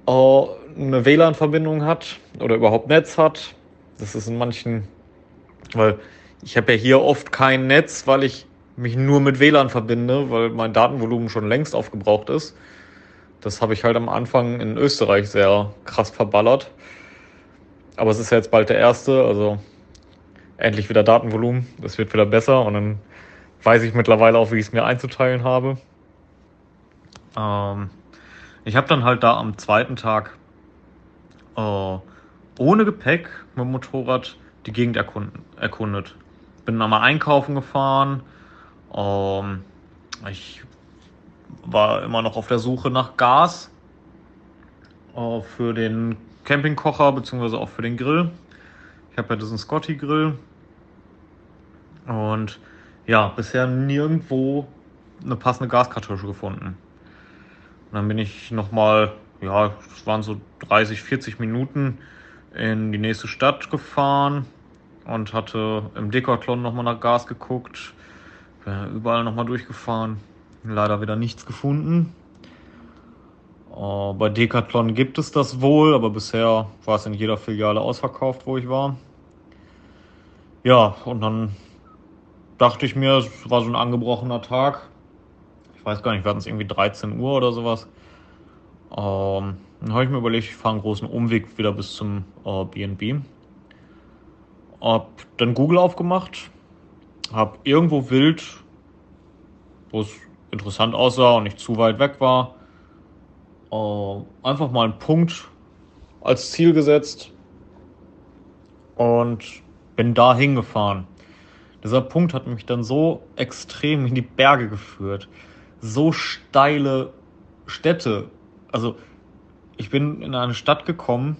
äh, eine WLAN-Verbindung hat oder überhaupt Netz hat. Das ist in manchen, weil ich habe ja hier oft kein Netz, weil ich mich nur mit WLAN verbinde, weil mein Datenvolumen schon längst aufgebraucht ist. Das habe ich halt am Anfang in Österreich sehr krass verballert. Aber es ist ja jetzt bald der erste, also endlich wieder Datenvolumen. Das wird wieder besser und dann weiß ich mittlerweile auch, wie ich es mir einzuteilen habe. Ähm, ich habe dann halt da am zweiten Tag äh, ohne Gepäck mit dem Motorrad die Gegend erkunden, erkundet. Bin dann mal einkaufen gefahren. Ähm, ich war immer noch auf der Suche nach Gas äh, für den Campingkocher beziehungsweise auch für den Grill. Ich habe ja diesen Scotty Grill und ja, bisher nirgendwo eine passende Gaskartusche gefunden. Und dann bin ich nochmal, ja, es waren so 30, 40 Minuten in die nächste Stadt gefahren und hatte im Decathlon nochmal nach Gas geguckt. Bin überall nochmal durchgefahren. Leider wieder nichts gefunden. Uh, bei Decathlon gibt es das wohl, aber bisher war es in jeder Filiale ausverkauft, wo ich war. Ja, und dann dachte ich mir, es war so ein angebrochener Tag. Ich weiß gar nicht, wir hatten es irgendwie 13 Uhr oder sowas. Ähm, dann habe ich mir überlegt, ich fahre einen großen Umweg wieder bis zum äh, BNB. Hab dann Google aufgemacht, hab irgendwo wild, wo es interessant aussah und nicht zu weit weg war, äh, einfach mal einen Punkt als Ziel gesetzt und bin da hingefahren. Dieser Punkt hat mich dann so extrem in die Berge geführt. So steile Städte. Also, ich bin in eine Stadt gekommen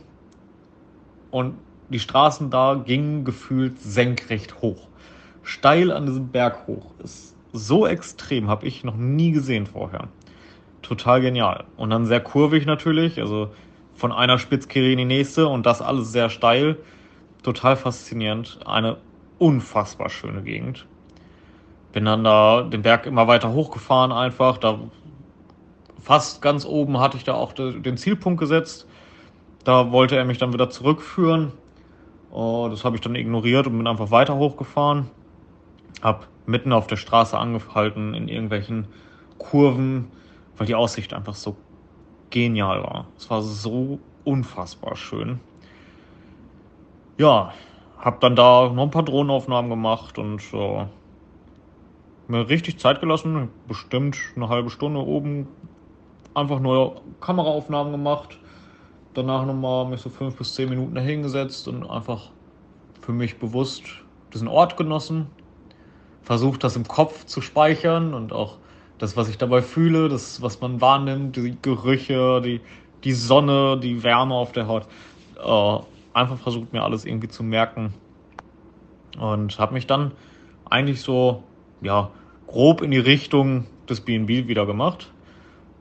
und die Straßen da gingen gefühlt senkrecht hoch. Steil an diesem Berg hoch. Ist so extrem, habe ich noch nie gesehen vorher. Total genial. Und dann sehr kurvig natürlich, also von einer Spitzkehre in die nächste und das alles sehr steil. Total faszinierend. Eine unfassbar schöne Gegend. Bin dann da den Berg immer weiter hochgefahren einfach. Da fast ganz oben hatte ich da auch den Zielpunkt gesetzt. Da wollte er mich dann wieder zurückführen. Oh, das habe ich dann ignoriert und bin einfach weiter hochgefahren. Hab mitten auf der Straße angehalten in irgendwelchen Kurven, weil die Aussicht einfach so genial war. Es war so unfassbar schön. Ja, hab dann da noch ein paar Drohnenaufnahmen gemacht und äh, mir richtig Zeit gelassen, bestimmt eine halbe Stunde oben einfach nur Kameraaufnahmen gemacht. Danach nochmal mich so fünf bis zehn Minuten dahingesetzt und einfach für mich bewusst diesen Ort genossen. Versucht das im Kopf zu speichern und auch das, was ich dabei fühle, das, was man wahrnimmt, die Gerüche, die, die Sonne, die Wärme auf der Haut. Äh, einfach versucht mir alles irgendwie zu merken und habe mich dann eigentlich so ja grob in die Richtung des BNB wieder gemacht.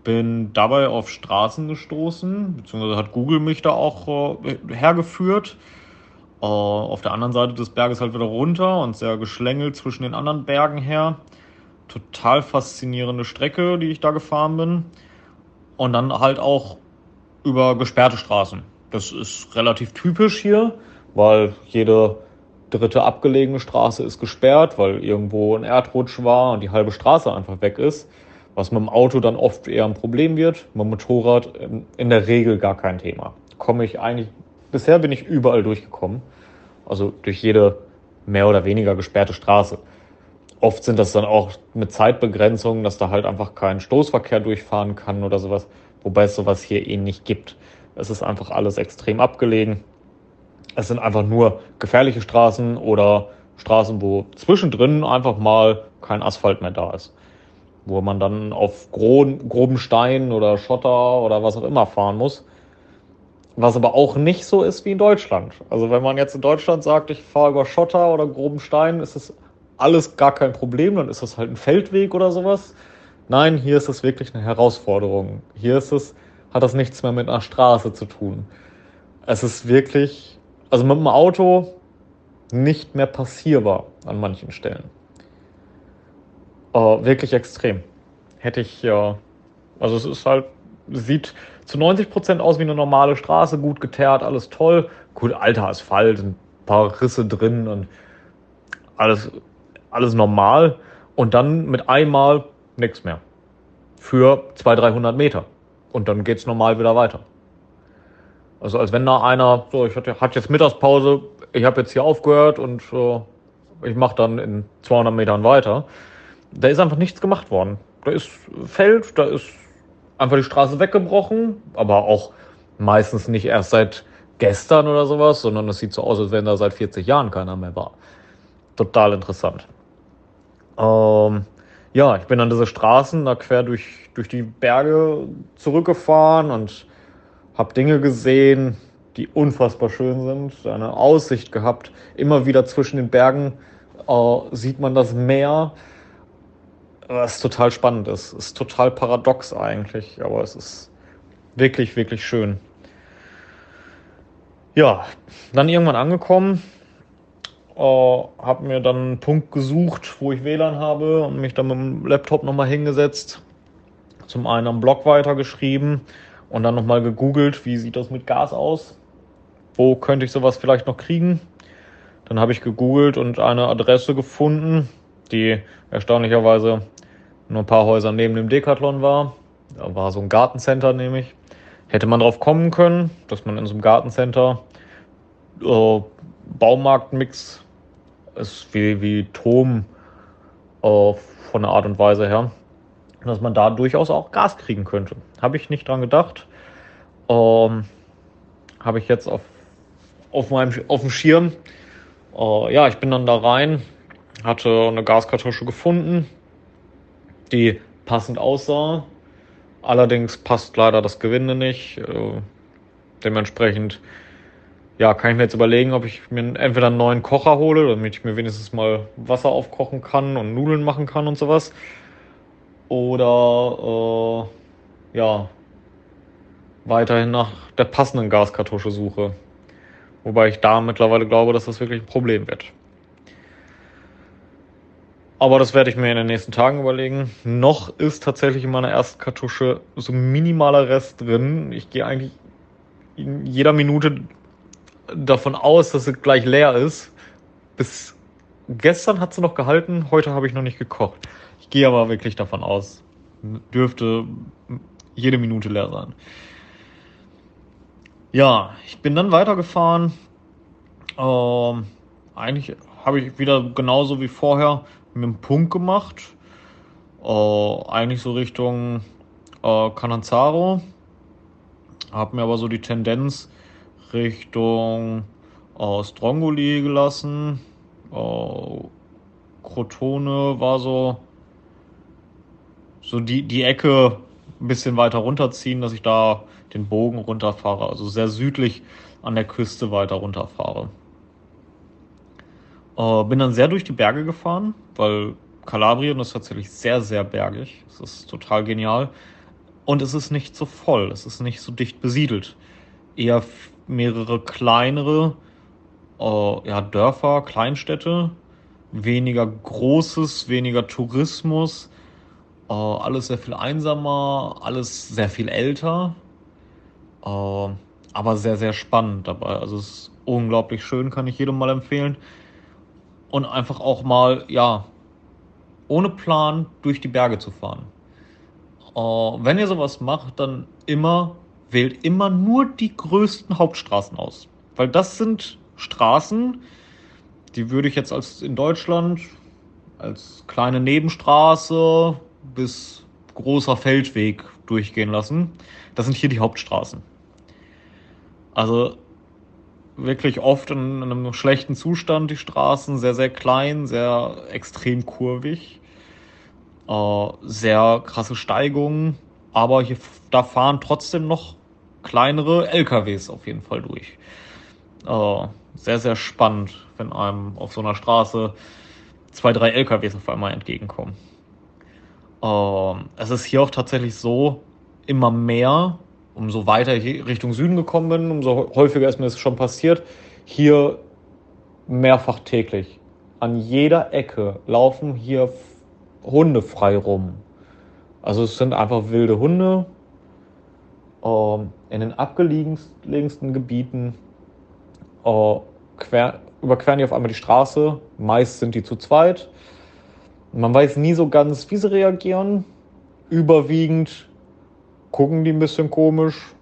Bin dabei auf Straßen gestoßen, beziehungsweise hat Google mich da auch äh, hergeführt. Äh, auf der anderen Seite des Berges halt wieder runter und sehr geschlängelt zwischen den anderen Bergen her. Total faszinierende Strecke, die ich da gefahren bin. Und dann halt auch über gesperrte Straßen. Das ist relativ typisch hier, weil jede dritte abgelegene Straße ist gesperrt, weil irgendwo ein Erdrutsch war und die halbe Straße einfach weg ist. Was mit dem Auto dann oft eher ein Problem wird. Mit dem Motorrad in der Regel gar kein Thema. Komme ich eigentlich, bisher bin ich überall durchgekommen. Also durch jede mehr oder weniger gesperrte Straße. Oft sind das dann auch mit Zeitbegrenzungen, dass da halt einfach kein Stoßverkehr durchfahren kann oder sowas. Wobei es sowas hier eh nicht gibt. Es ist einfach alles extrem abgelegen. Es sind einfach nur gefährliche Straßen oder Straßen, wo zwischendrin einfach mal kein Asphalt mehr da ist. Wo man dann auf groben, Steinen oder Schotter oder was auch immer fahren muss. Was aber auch nicht so ist wie in Deutschland. Also wenn man jetzt in Deutschland sagt, ich fahre über Schotter oder groben Stein, ist das alles gar kein Problem, dann ist das halt ein Feldweg oder sowas. Nein, hier ist es wirklich eine Herausforderung. Hier ist es, hat das nichts mehr mit einer Straße zu tun. Es ist wirklich, also mit dem Auto nicht mehr passierbar an manchen Stellen. Uh, wirklich extrem. Hätte ich ja, also es ist halt, sieht zu 90 Prozent aus wie eine normale Straße, gut geteert, alles toll. Gut, alter Asphalt, ein paar Risse drin und alles, alles normal. Und dann mit einmal nichts mehr. Für 200, 300 Meter und dann geht es normal wieder weiter. Also als wenn da einer, so, ich hatte, hatte jetzt Mittagspause, ich habe jetzt hier aufgehört und äh, ich mache dann in 200 Metern weiter. Da ist einfach nichts gemacht worden. Da ist Feld, da ist einfach die Straße weggebrochen, aber auch meistens nicht erst seit gestern oder sowas, sondern es sieht so aus, als wenn da seit 40 Jahren keiner mehr war. Total interessant. Ähm, ja, ich bin an diese Straßen da quer durch, durch die Berge zurückgefahren und habe Dinge gesehen, die unfassbar schön sind. Eine Aussicht gehabt. Immer wieder zwischen den Bergen äh, sieht man das Meer. Was total spannend ist. Ist total paradox eigentlich, aber es ist wirklich, wirklich schön. Ja, dann irgendwann angekommen, äh, habe mir dann einen Punkt gesucht, wo ich WLAN habe und mich dann mit dem Laptop nochmal hingesetzt. Zum einen am Blog weitergeschrieben und dann nochmal gegoogelt, wie sieht das mit Gas aus? Wo könnte ich sowas vielleicht noch kriegen? Dann habe ich gegoogelt und eine Adresse gefunden, die erstaunlicherweise nur ein paar Häuser neben dem Decathlon war. Da war so ein Gartencenter nämlich. Hätte man drauf kommen können, dass man in so einem Gartencenter äh, Baumarktmix ist wie, wie Tom äh, von der Art und Weise her, dass man da durchaus auch Gas kriegen könnte. Habe ich nicht dran gedacht. Ähm, Habe ich jetzt auf, auf meinem auf dem Schirm. Äh, ja, ich bin dann da rein, hatte eine Gaskartusche gefunden, die passend aussah. Allerdings passt leider das Gewinde nicht. Äh, dementsprechend ja, kann ich mir jetzt überlegen, ob ich mir entweder einen neuen Kocher hole, damit ich mir wenigstens mal Wasser aufkochen kann und Nudeln machen kann und sowas. Oder äh, ja, weiterhin nach der passenden Gaskartusche suche. Wobei ich da mittlerweile glaube, dass das wirklich ein Problem wird. Aber das werde ich mir in den nächsten Tagen überlegen. Noch ist tatsächlich in meiner ersten Kartusche so minimaler Rest drin. Ich gehe eigentlich in jeder Minute davon aus, dass sie gleich leer ist. Bis gestern hat sie noch gehalten, heute habe ich noch nicht gekocht. Ich gehe aber wirklich davon aus, dürfte jede Minute leer sein. Ja, ich bin dann weitergefahren. Ähm, eigentlich habe ich wieder genauso wie vorher mit einem Punkt gemacht. Äh, eigentlich so Richtung äh, Cananzaro. Habe mir aber so die Tendenz Richtung äh, Strongoli gelassen. Äh, Crotone war so, so die, die Ecke ein bisschen weiter runterziehen, dass ich da den Bogen runterfahre, also sehr südlich an der Küste weiter runterfahre. Äh, bin dann sehr durch die Berge gefahren, weil Kalabrien ist tatsächlich sehr, sehr bergig. Es ist total genial. Und es ist nicht so voll, es ist nicht so dicht besiedelt. Eher mehrere kleinere äh, ja, Dörfer, Kleinstädte, weniger Großes, weniger Tourismus, äh, alles sehr viel einsamer, alles sehr viel älter, äh, aber sehr, sehr spannend dabei. Also es ist unglaublich schön, kann ich jedem mal empfehlen. Und einfach auch mal, ja, ohne Plan durch die Berge zu fahren. Äh, wenn ihr sowas macht, dann immer wählt immer nur die größten Hauptstraßen aus. Weil das sind Straßen, die würde ich jetzt als in Deutschland als kleine Nebenstraße bis großer Feldweg durchgehen lassen. Das sind hier die Hauptstraßen. Also wirklich oft in einem schlechten Zustand die Straßen, sehr, sehr klein, sehr extrem kurvig, äh, sehr krasse Steigungen, aber hier, da fahren trotzdem noch kleinere LKWs auf jeden Fall durch. Äh, sehr, sehr spannend, wenn einem auf so einer Straße zwei, drei LKWs auf einmal entgegenkommen. Äh, es ist hier auch tatsächlich so, immer mehr, umso weiter ich Richtung Süden gekommen bin, umso häufiger ist mir das schon passiert, hier mehrfach täglich. An jeder Ecke laufen hier Hunde frei rum. Also es sind einfach wilde Hunde, ähm, in den abgelegensten Gebieten äh, quer, überqueren die auf einmal die Straße. Meist sind die zu zweit. Man weiß nie so ganz, wie sie reagieren. Überwiegend gucken die ein bisschen komisch,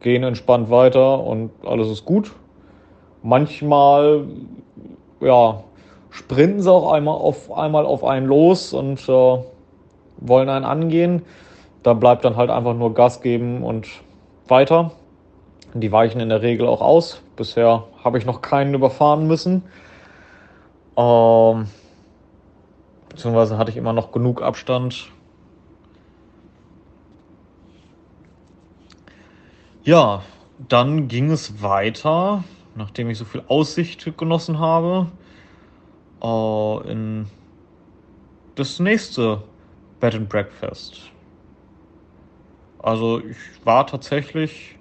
gehen entspannt weiter und alles ist gut. Manchmal, ja, sprinten sie auch einmal auf einmal auf einen los und äh, wollen einen angehen. da bleibt dann halt einfach nur Gas geben und weiter. Die weichen in der Regel auch aus. Bisher habe ich noch keinen überfahren müssen. Ähm, beziehungsweise hatte ich immer noch genug Abstand. Ja, dann ging es weiter, nachdem ich so viel Aussicht genossen habe, äh, in das nächste Bed and Breakfast. Also ich war tatsächlich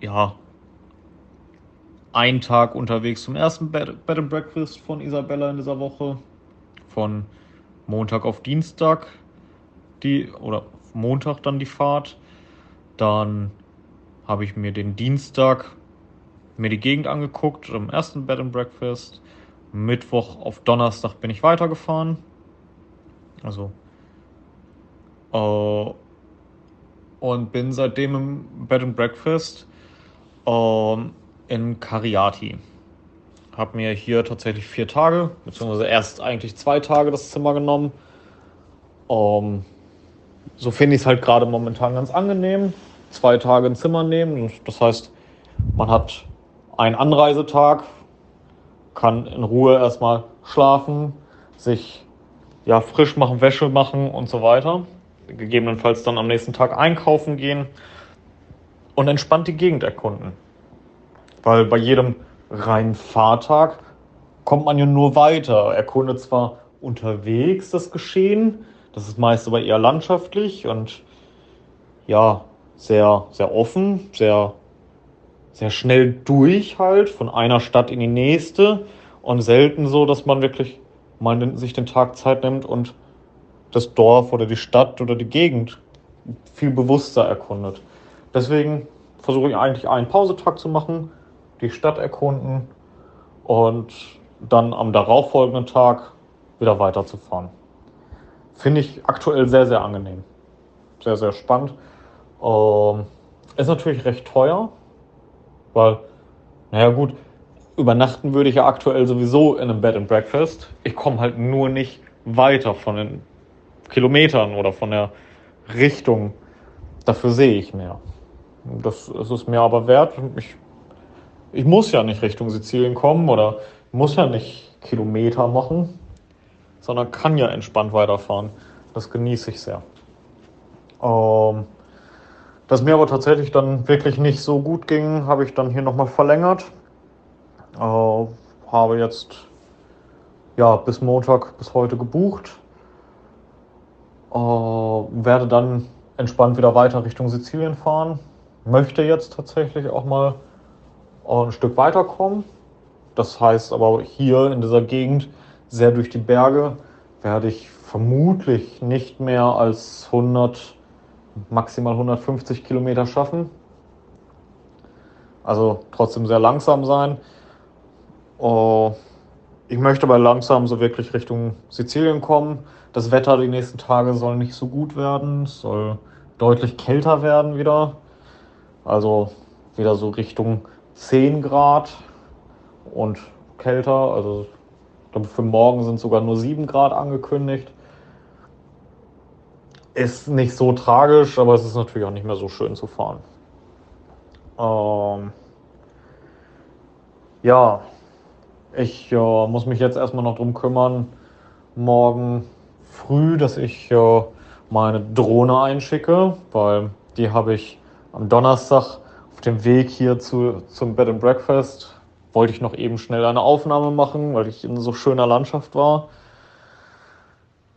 ja einen Tag unterwegs zum ersten Bed, Bed and Breakfast von Isabella in dieser Woche. Von Montag auf Dienstag die oder Montag dann die Fahrt. Dann habe ich mir den Dienstag mir die Gegend angeguckt im ersten Bed and Breakfast. Mittwoch auf Donnerstag bin ich weitergefahren. Also äh, und bin seitdem im Bed and Breakfast äh, in Cariati. Habe mir hier tatsächlich vier Tage, beziehungsweise erst eigentlich zwei Tage das Zimmer genommen. Ähm, so finde ich es halt gerade momentan ganz angenehm. Zwei Tage ein Zimmer nehmen. Das heißt, man hat einen Anreisetag, kann in Ruhe erstmal schlafen, sich ja, frisch machen, Wäsche machen und so weiter. Gegebenenfalls dann am nächsten Tag einkaufen gehen und entspannt die Gegend erkunden. Weil bei jedem reinen Fahrtag kommt man ja nur weiter. Erkundet zwar unterwegs das Geschehen, das ist meist aber eher landschaftlich und ja, sehr, sehr offen, sehr, sehr schnell durch halt von einer Stadt in die nächste und selten so, dass man wirklich mal sich den Tag Zeit nimmt und das Dorf oder die Stadt oder die Gegend viel bewusster erkundet. Deswegen versuche ich eigentlich einen Pausetag zu machen, die Stadt erkunden und dann am darauffolgenden Tag wieder weiterzufahren. Finde ich aktuell sehr, sehr angenehm. Sehr, sehr spannend. Ähm, ist natürlich recht teuer, weil, naja gut, übernachten würde ich ja aktuell sowieso in einem Bed and Breakfast. Ich komme halt nur nicht weiter von den Kilometern oder von der Richtung. Dafür sehe ich mehr. Das, das ist mir aber wert. Ich, ich muss ja nicht Richtung Sizilien kommen oder muss ja nicht Kilometer machen, sondern kann ja entspannt weiterfahren. Das genieße ich sehr. Ähm, dass mir aber tatsächlich dann wirklich nicht so gut ging, habe ich dann hier nochmal verlängert. Äh, habe jetzt ja bis Montag bis heute gebucht. Äh, werde dann entspannt wieder weiter Richtung Sizilien fahren. Möchte jetzt tatsächlich auch mal äh, ein Stück weiterkommen. Das heißt aber hier in dieser Gegend sehr durch die Berge werde ich vermutlich nicht mehr als 100, maximal 150 Kilometer schaffen. Also trotzdem sehr langsam sein. Oh, ich möchte aber langsam so wirklich Richtung Sizilien kommen. Das Wetter die nächsten Tage soll nicht so gut werden. Es soll deutlich kälter werden wieder. Also wieder so Richtung 10 Grad und kälter. Also ich glaube, für morgen sind sogar nur 7 Grad angekündigt. Ist nicht so tragisch, aber es ist natürlich auch nicht mehr so schön zu fahren. Ähm ja, ich äh, muss mich jetzt erstmal noch drum kümmern, morgen früh, dass ich äh, meine Drohne einschicke, weil die habe ich am Donnerstag auf dem Weg hier zu, zum Bed and Breakfast. Wollte ich noch eben schnell eine Aufnahme machen, weil ich in so schöner Landschaft war.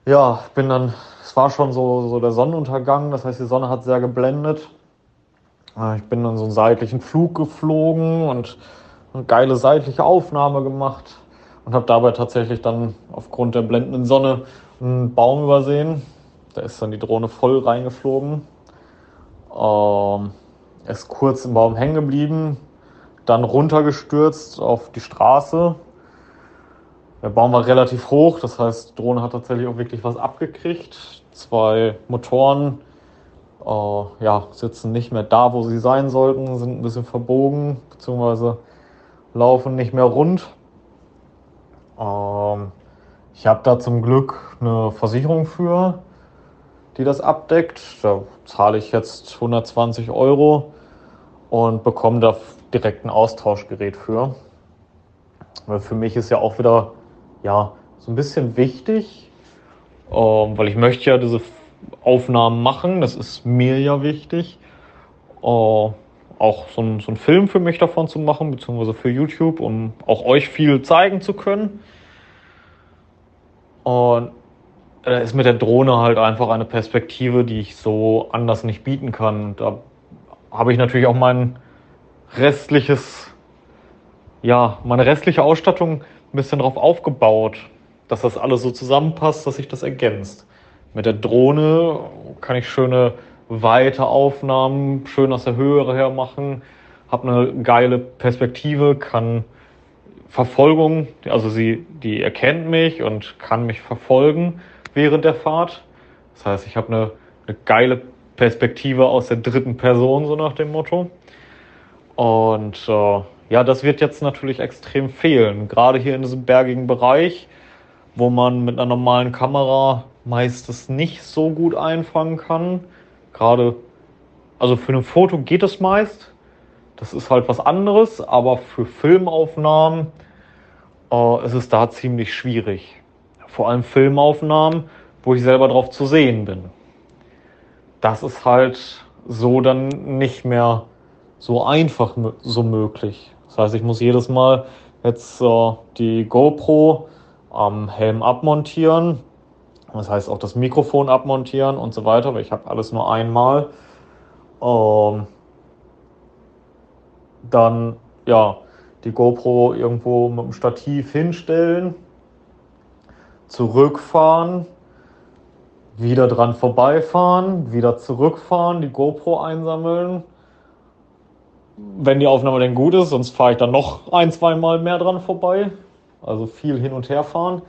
Ja, bin dann, es war schon so, so der Sonnenuntergang, das heißt, die Sonne hat sehr geblendet. Äh, ich bin dann so einen seitlichen Flug geflogen und eine geile seitliche Aufnahme gemacht und habe dabei tatsächlich dann aufgrund der blendenden Sonne einen Baum übersehen. Da ist dann die Drohne voll reingeflogen. Ähm, ist kurz im Baum hängen geblieben, dann runtergestürzt auf die Straße. Der Baum war relativ hoch, das heißt, die Drohne hat tatsächlich auch wirklich was abgekriegt. Zwei Motoren äh, ja, sitzen nicht mehr da, wo sie sein sollten, sind ein bisschen verbogen, beziehungsweise laufen nicht mehr rund. Ähm, ich habe da zum Glück eine Versicherung für. die das abdeckt. Da zahle ich jetzt 120 Euro und bekomme da direkt ein Austauschgerät für. Weil für mich ist ja auch wieder ja, so ein bisschen wichtig, ähm, weil ich möchte ja diese Aufnahmen machen, das ist mir ja wichtig. Äh, auch so ein, so ein Film für mich davon zu machen, beziehungsweise für YouTube, um auch euch viel zeigen zu können. Und da ist mit der Drohne halt einfach eine Perspektive, die ich so anders nicht bieten kann. Da habe ich natürlich auch mein restliches, ja, meine restliche Ausstattung ein bisschen drauf aufgebaut, dass das alles so zusammenpasst, dass sich das ergänzt. Mit der Drohne kann ich schöne weite Aufnahmen, schön aus der Höhe her machen, habe eine geile Perspektive, kann Verfolgung, also sie, die erkennt mich und kann mich verfolgen während der Fahrt. Das heißt, ich habe eine, eine geile Perspektive aus der dritten Person, so nach dem Motto. Und äh, ja, das wird jetzt natürlich extrem fehlen, gerade hier in diesem bergigen Bereich, wo man mit einer normalen Kamera meistens nicht so gut einfangen kann. Gerade, also für ein Foto geht es meist. Das ist halt was anderes, aber für Filmaufnahmen äh, ist es da ziemlich schwierig. Vor allem Filmaufnahmen, wo ich selber drauf zu sehen bin. Das ist halt so dann nicht mehr so einfach so möglich. Das heißt, ich muss jedes Mal jetzt äh, die GoPro am Helm abmontieren, das heißt auch das Mikrofon abmontieren und so weiter, weil ich habe alles nur einmal. Ähm, dann ja die GoPro irgendwo mit dem Stativ hinstellen, zurückfahren, wieder dran vorbeifahren, wieder zurückfahren, die GoPro einsammeln. Wenn die Aufnahme denn gut ist, sonst fahre ich dann noch ein, zwei Mal mehr dran vorbei. Also viel hin und her fahren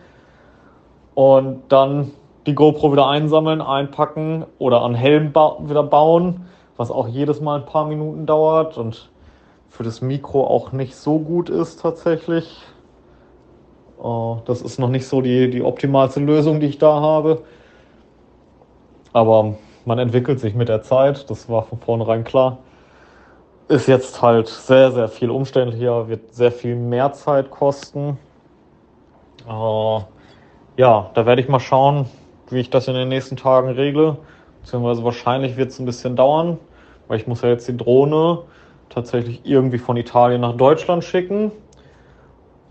und dann die GoPro wieder einsammeln, einpacken oder an Helm ba wieder bauen, was auch jedes Mal ein paar Minuten dauert und für das Mikro auch nicht so gut ist tatsächlich. Uh, das ist noch nicht so die, die optimalste Lösung, die ich da habe. Aber man entwickelt sich mit der Zeit, das war von vornherein klar. Ist jetzt halt sehr, sehr viel umständlicher, wird sehr viel mehr Zeit kosten. Uh, ja, da werde ich mal schauen, wie ich das in den nächsten Tagen regle. Beziehungsweise wahrscheinlich wird es ein bisschen dauern, weil ich muss ja jetzt die Drohne tatsächlich irgendwie von Italien nach Deutschland schicken.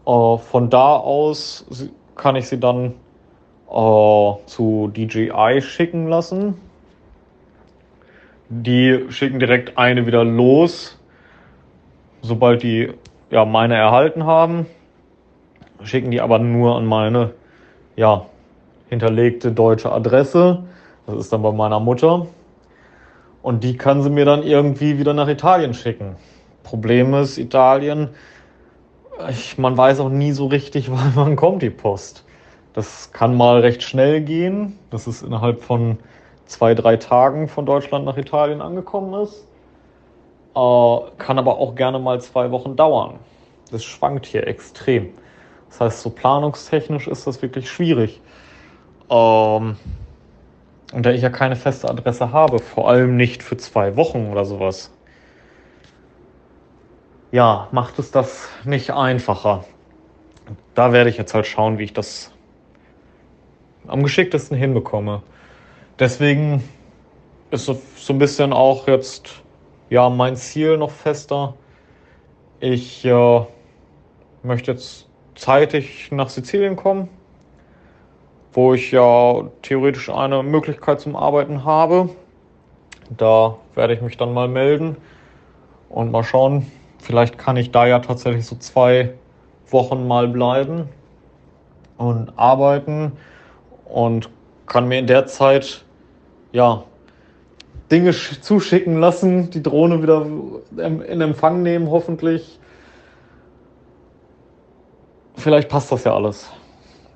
Äh, von da aus kann ich sie dann äh, zu DJI schicken lassen. Die schicken direkt eine wieder los, sobald die ja meine erhalten haben. Schicken die aber nur an meine ja, hinterlegte deutsche Adresse. Das ist dann bei meiner Mutter. Und die kann sie mir dann irgendwie wieder nach Italien schicken. Problem ist, Italien, ich, man weiß auch nie so richtig, wann kommt die Post. Das kann mal recht schnell gehen. Das ist innerhalb von zwei, drei Tagen von Deutschland nach Italien angekommen ist. Äh, kann aber auch gerne mal zwei Wochen dauern. Das schwankt hier extrem. Das heißt, so planungstechnisch ist das wirklich schwierig. Ähm, und da ich ja keine feste Adresse habe, vor allem nicht für zwei Wochen oder sowas, ja, macht es das nicht einfacher. Da werde ich jetzt halt schauen, wie ich das am geschicktesten hinbekomme. Deswegen ist so, ein bisschen auch jetzt ja mein Ziel noch fester. Ich äh, möchte jetzt zeitig nach Sizilien kommen, wo ich ja theoretisch eine Möglichkeit zum Arbeiten habe. Da werde ich mich dann mal melden und mal schauen. Vielleicht kann ich da ja tatsächlich so zwei Wochen mal bleiben und arbeiten und kann mir in der Zeit ja Dinge zuschicken lassen, die Drohne wieder in Empfang nehmen, hoffentlich vielleicht passt das ja alles.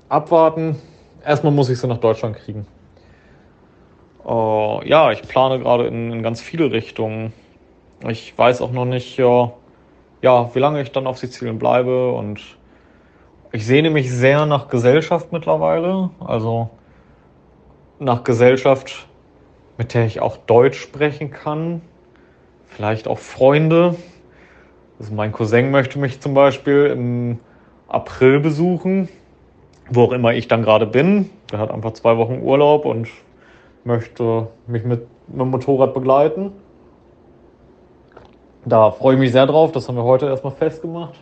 Abwarten. Erstmal muss ich sie nach Deutschland kriegen. Uh, ja, ich plane gerade in, in, ganz viele Richtungen. Ich weiß auch noch nicht, ja, ja, wie lange ich dann auf Sizilien bleibe und ich sehne mich sehr nach Gesellschaft mittlerweile. Also nach Gesellschaft mit der ich auch Deutsch sprechen kann. Vielleicht auch Freunde. Also mein Cousin möchte mich zum Beispiel im April besuchen, wo auch immer ich dann gerade bin. Der hat einfach zwei Wochen Urlaub und möchte mich mit einem Motorrad begleiten. Da freue ich mich sehr drauf. Das haben wir heute erstmal festgemacht.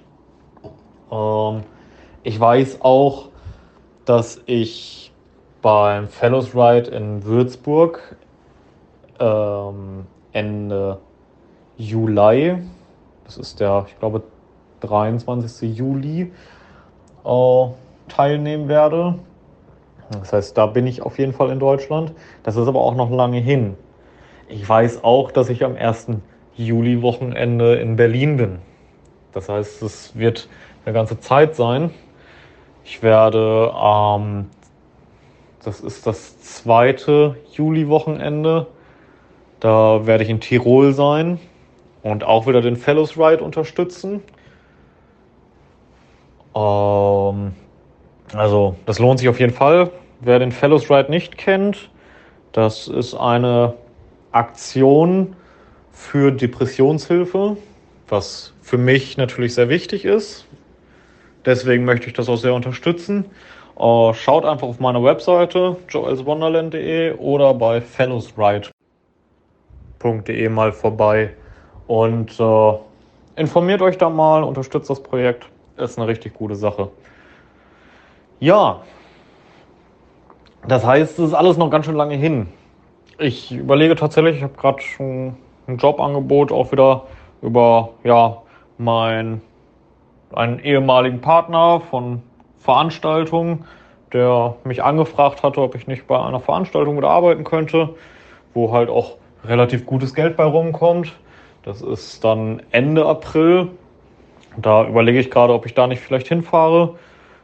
Ähm, ich weiß auch, dass ich beim Fellows Ride in Würzburg ähm, Ende Juli, das ist der, ich glaube, 23. Juli, äh, teilnehmen werde. Das heißt, da bin ich auf jeden Fall in Deutschland. Das ist aber auch noch lange hin. Ich weiß auch, dass ich am 1. Juli-Wochenende in Berlin bin. Das heißt, es wird eine ganze Zeit sein. Ich werde ähm, das ist das zweite Juli-Wochenende. Da werde ich in Tirol sein und auch wieder den Fellows Ride unterstützen. Ähm, also, das lohnt sich auf jeden Fall. Wer den Fellows Ride nicht kennt, das ist eine Aktion für Depressionshilfe, was für mich natürlich sehr wichtig ist. Deswegen möchte ich das auch sehr unterstützen. Uh, schaut einfach auf meiner Webseite joelswonderland.de oder bei fellowsride.de mal vorbei und uh, informiert euch da mal, unterstützt das Projekt. Ist eine richtig gute Sache. Ja, das heißt, es ist alles noch ganz schön lange hin. Ich überlege tatsächlich, ich habe gerade schon ein Jobangebot auch wieder über ja, mein, einen ehemaligen Partner von Veranstaltung, der mich angefragt hatte, ob ich nicht bei einer Veranstaltung wieder arbeiten könnte, wo halt auch relativ gutes Geld bei rumkommt. Das ist dann Ende April. Da überlege ich gerade, ob ich da nicht vielleicht hinfahre.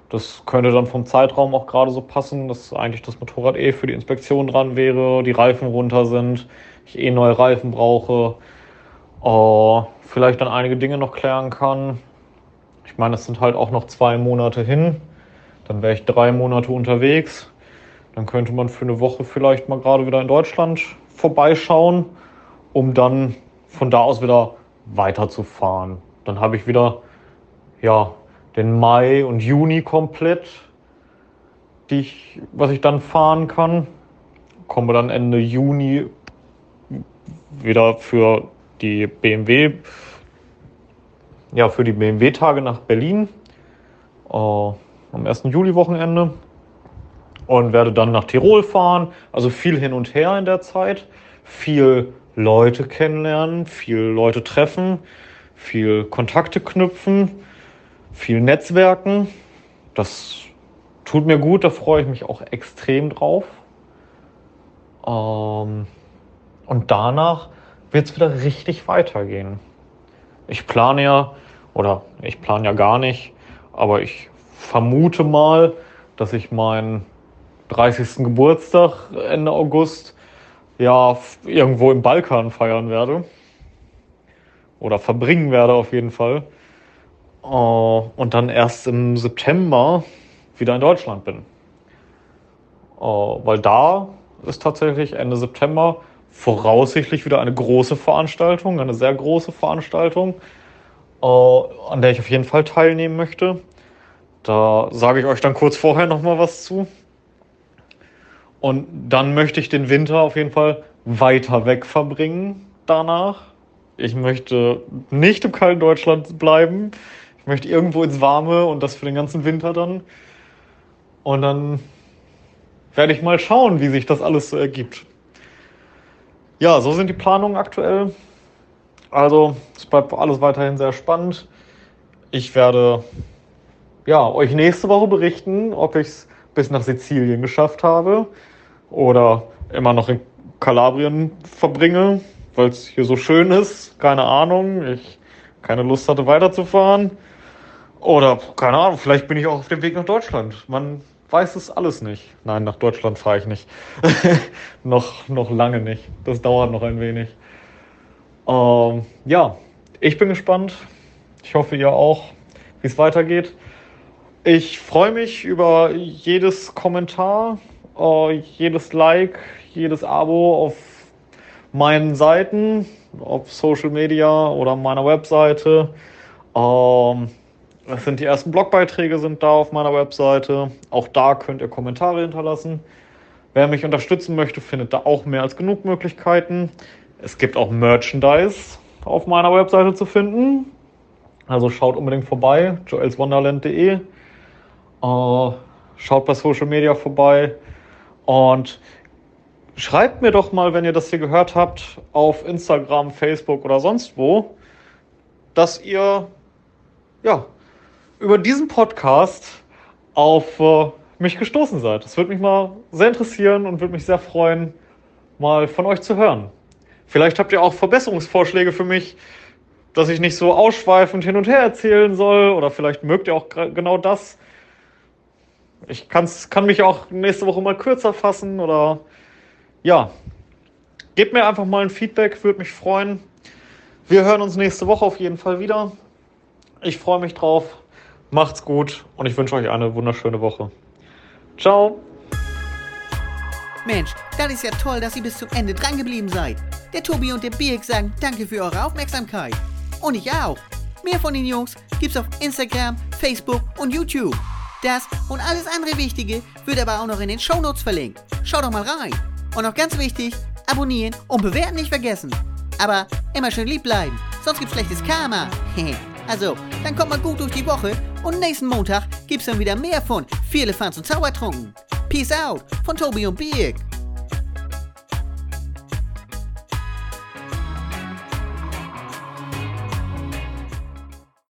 Das könnte dann vom Zeitraum auch gerade so passen, dass eigentlich das Motorrad eh für die Inspektion dran wäre, die Reifen runter sind, ich eh neue Reifen brauche, äh, vielleicht dann einige Dinge noch klären kann. Ich meine, es sind halt auch noch zwei Monate hin. Dann wäre ich drei Monate unterwegs. Dann könnte man für eine Woche vielleicht mal gerade wieder in Deutschland vorbeischauen, um dann von da aus wieder weiterzufahren. Dann habe ich wieder ja, den Mai und Juni komplett, die ich, was ich dann fahren kann. Komme dann Ende Juni wieder für die BMW ja, für die BMW-Tage nach Berlin äh, am 1. Juli-Wochenende und werde dann nach Tirol fahren. Also viel hin und her in der Zeit, viel Leute kennenlernen, viel Leute treffen, viel Kontakte knüpfen, viel Netzwerken. Das tut mir gut, da freue ich mich auch extrem drauf. Ähm, und danach wird es wieder richtig weitergehen. Ich plane ja oder ich plane ja gar nicht, aber ich vermute mal, dass ich meinen 30. Geburtstag Ende August ja irgendwo im Balkan feiern werde. Oder verbringen werde auf jeden Fall. Äh, und dann erst im September wieder in Deutschland bin. Äh, weil da ist tatsächlich Ende September voraussichtlich wieder eine große Veranstaltung, eine sehr große Veranstaltung äh, an der ich auf jeden Fall teilnehmen möchte. Da sage ich euch dann kurz vorher nochmal was zu. Und dann möchte ich den Winter auf jeden Fall weiter weg verbringen danach. Ich möchte nicht im kalten Deutschland bleiben. Ich möchte irgendwo ins Warme und das für den ganzen Winter dann. Und dann werde ich mal schauen, wie sich das alles so ergibt. Ja, so sind die Planungen aktuell. Also, es bleibt alles weiterhin sehr spannend. Ich werde ja, euch nächste Woche berichten, ob ich es bis nach Sizilien geschafft habe oder immer noch in Kalabrien verbringe, weil es hier so schön ist. Keine Ahnung, ich keine Lust hatte weiterzufahren. Oder keine Ahnung, vielleicht bin ich auch auf dem Weg nach Deutschland. Man weiß es alles nicht. Nein, nach Deutschland fahre ich nicht. noch, noch lange nicht. Das dauert noch ein wenig. Ähm, ja, ich bin gespannt. Ich hoffe, ihr auch, wie es weitergeht. Ich freue mich über jedes Kommentar, äh, jedes Like, jedes Abo auf meinen Seiten, auf Social Media oder meiner Webseite. Ähm, es sind die ersten Blogbeiträge sind da auf meiner Webseite. Auch da könnt ihr Kommentare hinterlassen. Wer mich unterstützen möchte, findet da auch mehr als genug Möglichkeiten. Es gibt auch Merchandise auf meiner Webseite zu finden. Also schaut unbedingt vorbei, joelswonderland.de. Äh, schaut bei Social Media vorbei und schreibt mir doch mal, wenn ihr das hier gehört habt, auf Instagram, Facebook oder sonst wo, dass ihr ja über diesen Podcast auf äh, mich gestoßen seid. Das würde mich mal sehr interessieren und würde mich sehr freuen, mal von euch zu hören. Vielleicht habt ihr auch Verbesserungsvorschläge für mich, dass ich nicht so ausschweifend hin und her erzählen soll oder vielleicht mögt ihr auch genau das. Ich kann's, kann mich auch nächste Woche mal kürzer fassen oder ja. Gebt mir einfach mal ein Feedback, würde mich freuen. Wir hören uns nächste Woche auf jeden Fall wieder. Ich freue mich drauf. Macht's gut und ich wünsche euch eine wunderschöne Woche. Ciao. Mensch, das ist ja toll, dass ihr bis zum Ende drangeblieben seid. Der Tobi und der Birk sagen danke für eure Aufmerksamkeit. Und ich auch. Mehr von den Jungs gibt's auf Instagram, Facebook und YouTube. Das und alles andere Wichtige wird aber auch noch in den Shownotes verlinkt. Schaut doch mal rein. Und noch ganz wichtig, abonnieren und bewerten nicht vergessen. Aber immer schön lieb bleiben, sonst gibt's schlechtes Karma. also, dann kommt mal gut durch die Woche und nächsten Montag gibt's dann wieder mehr von Viele Fans und Zaubertrunken. Peace out von Tobi und Birk.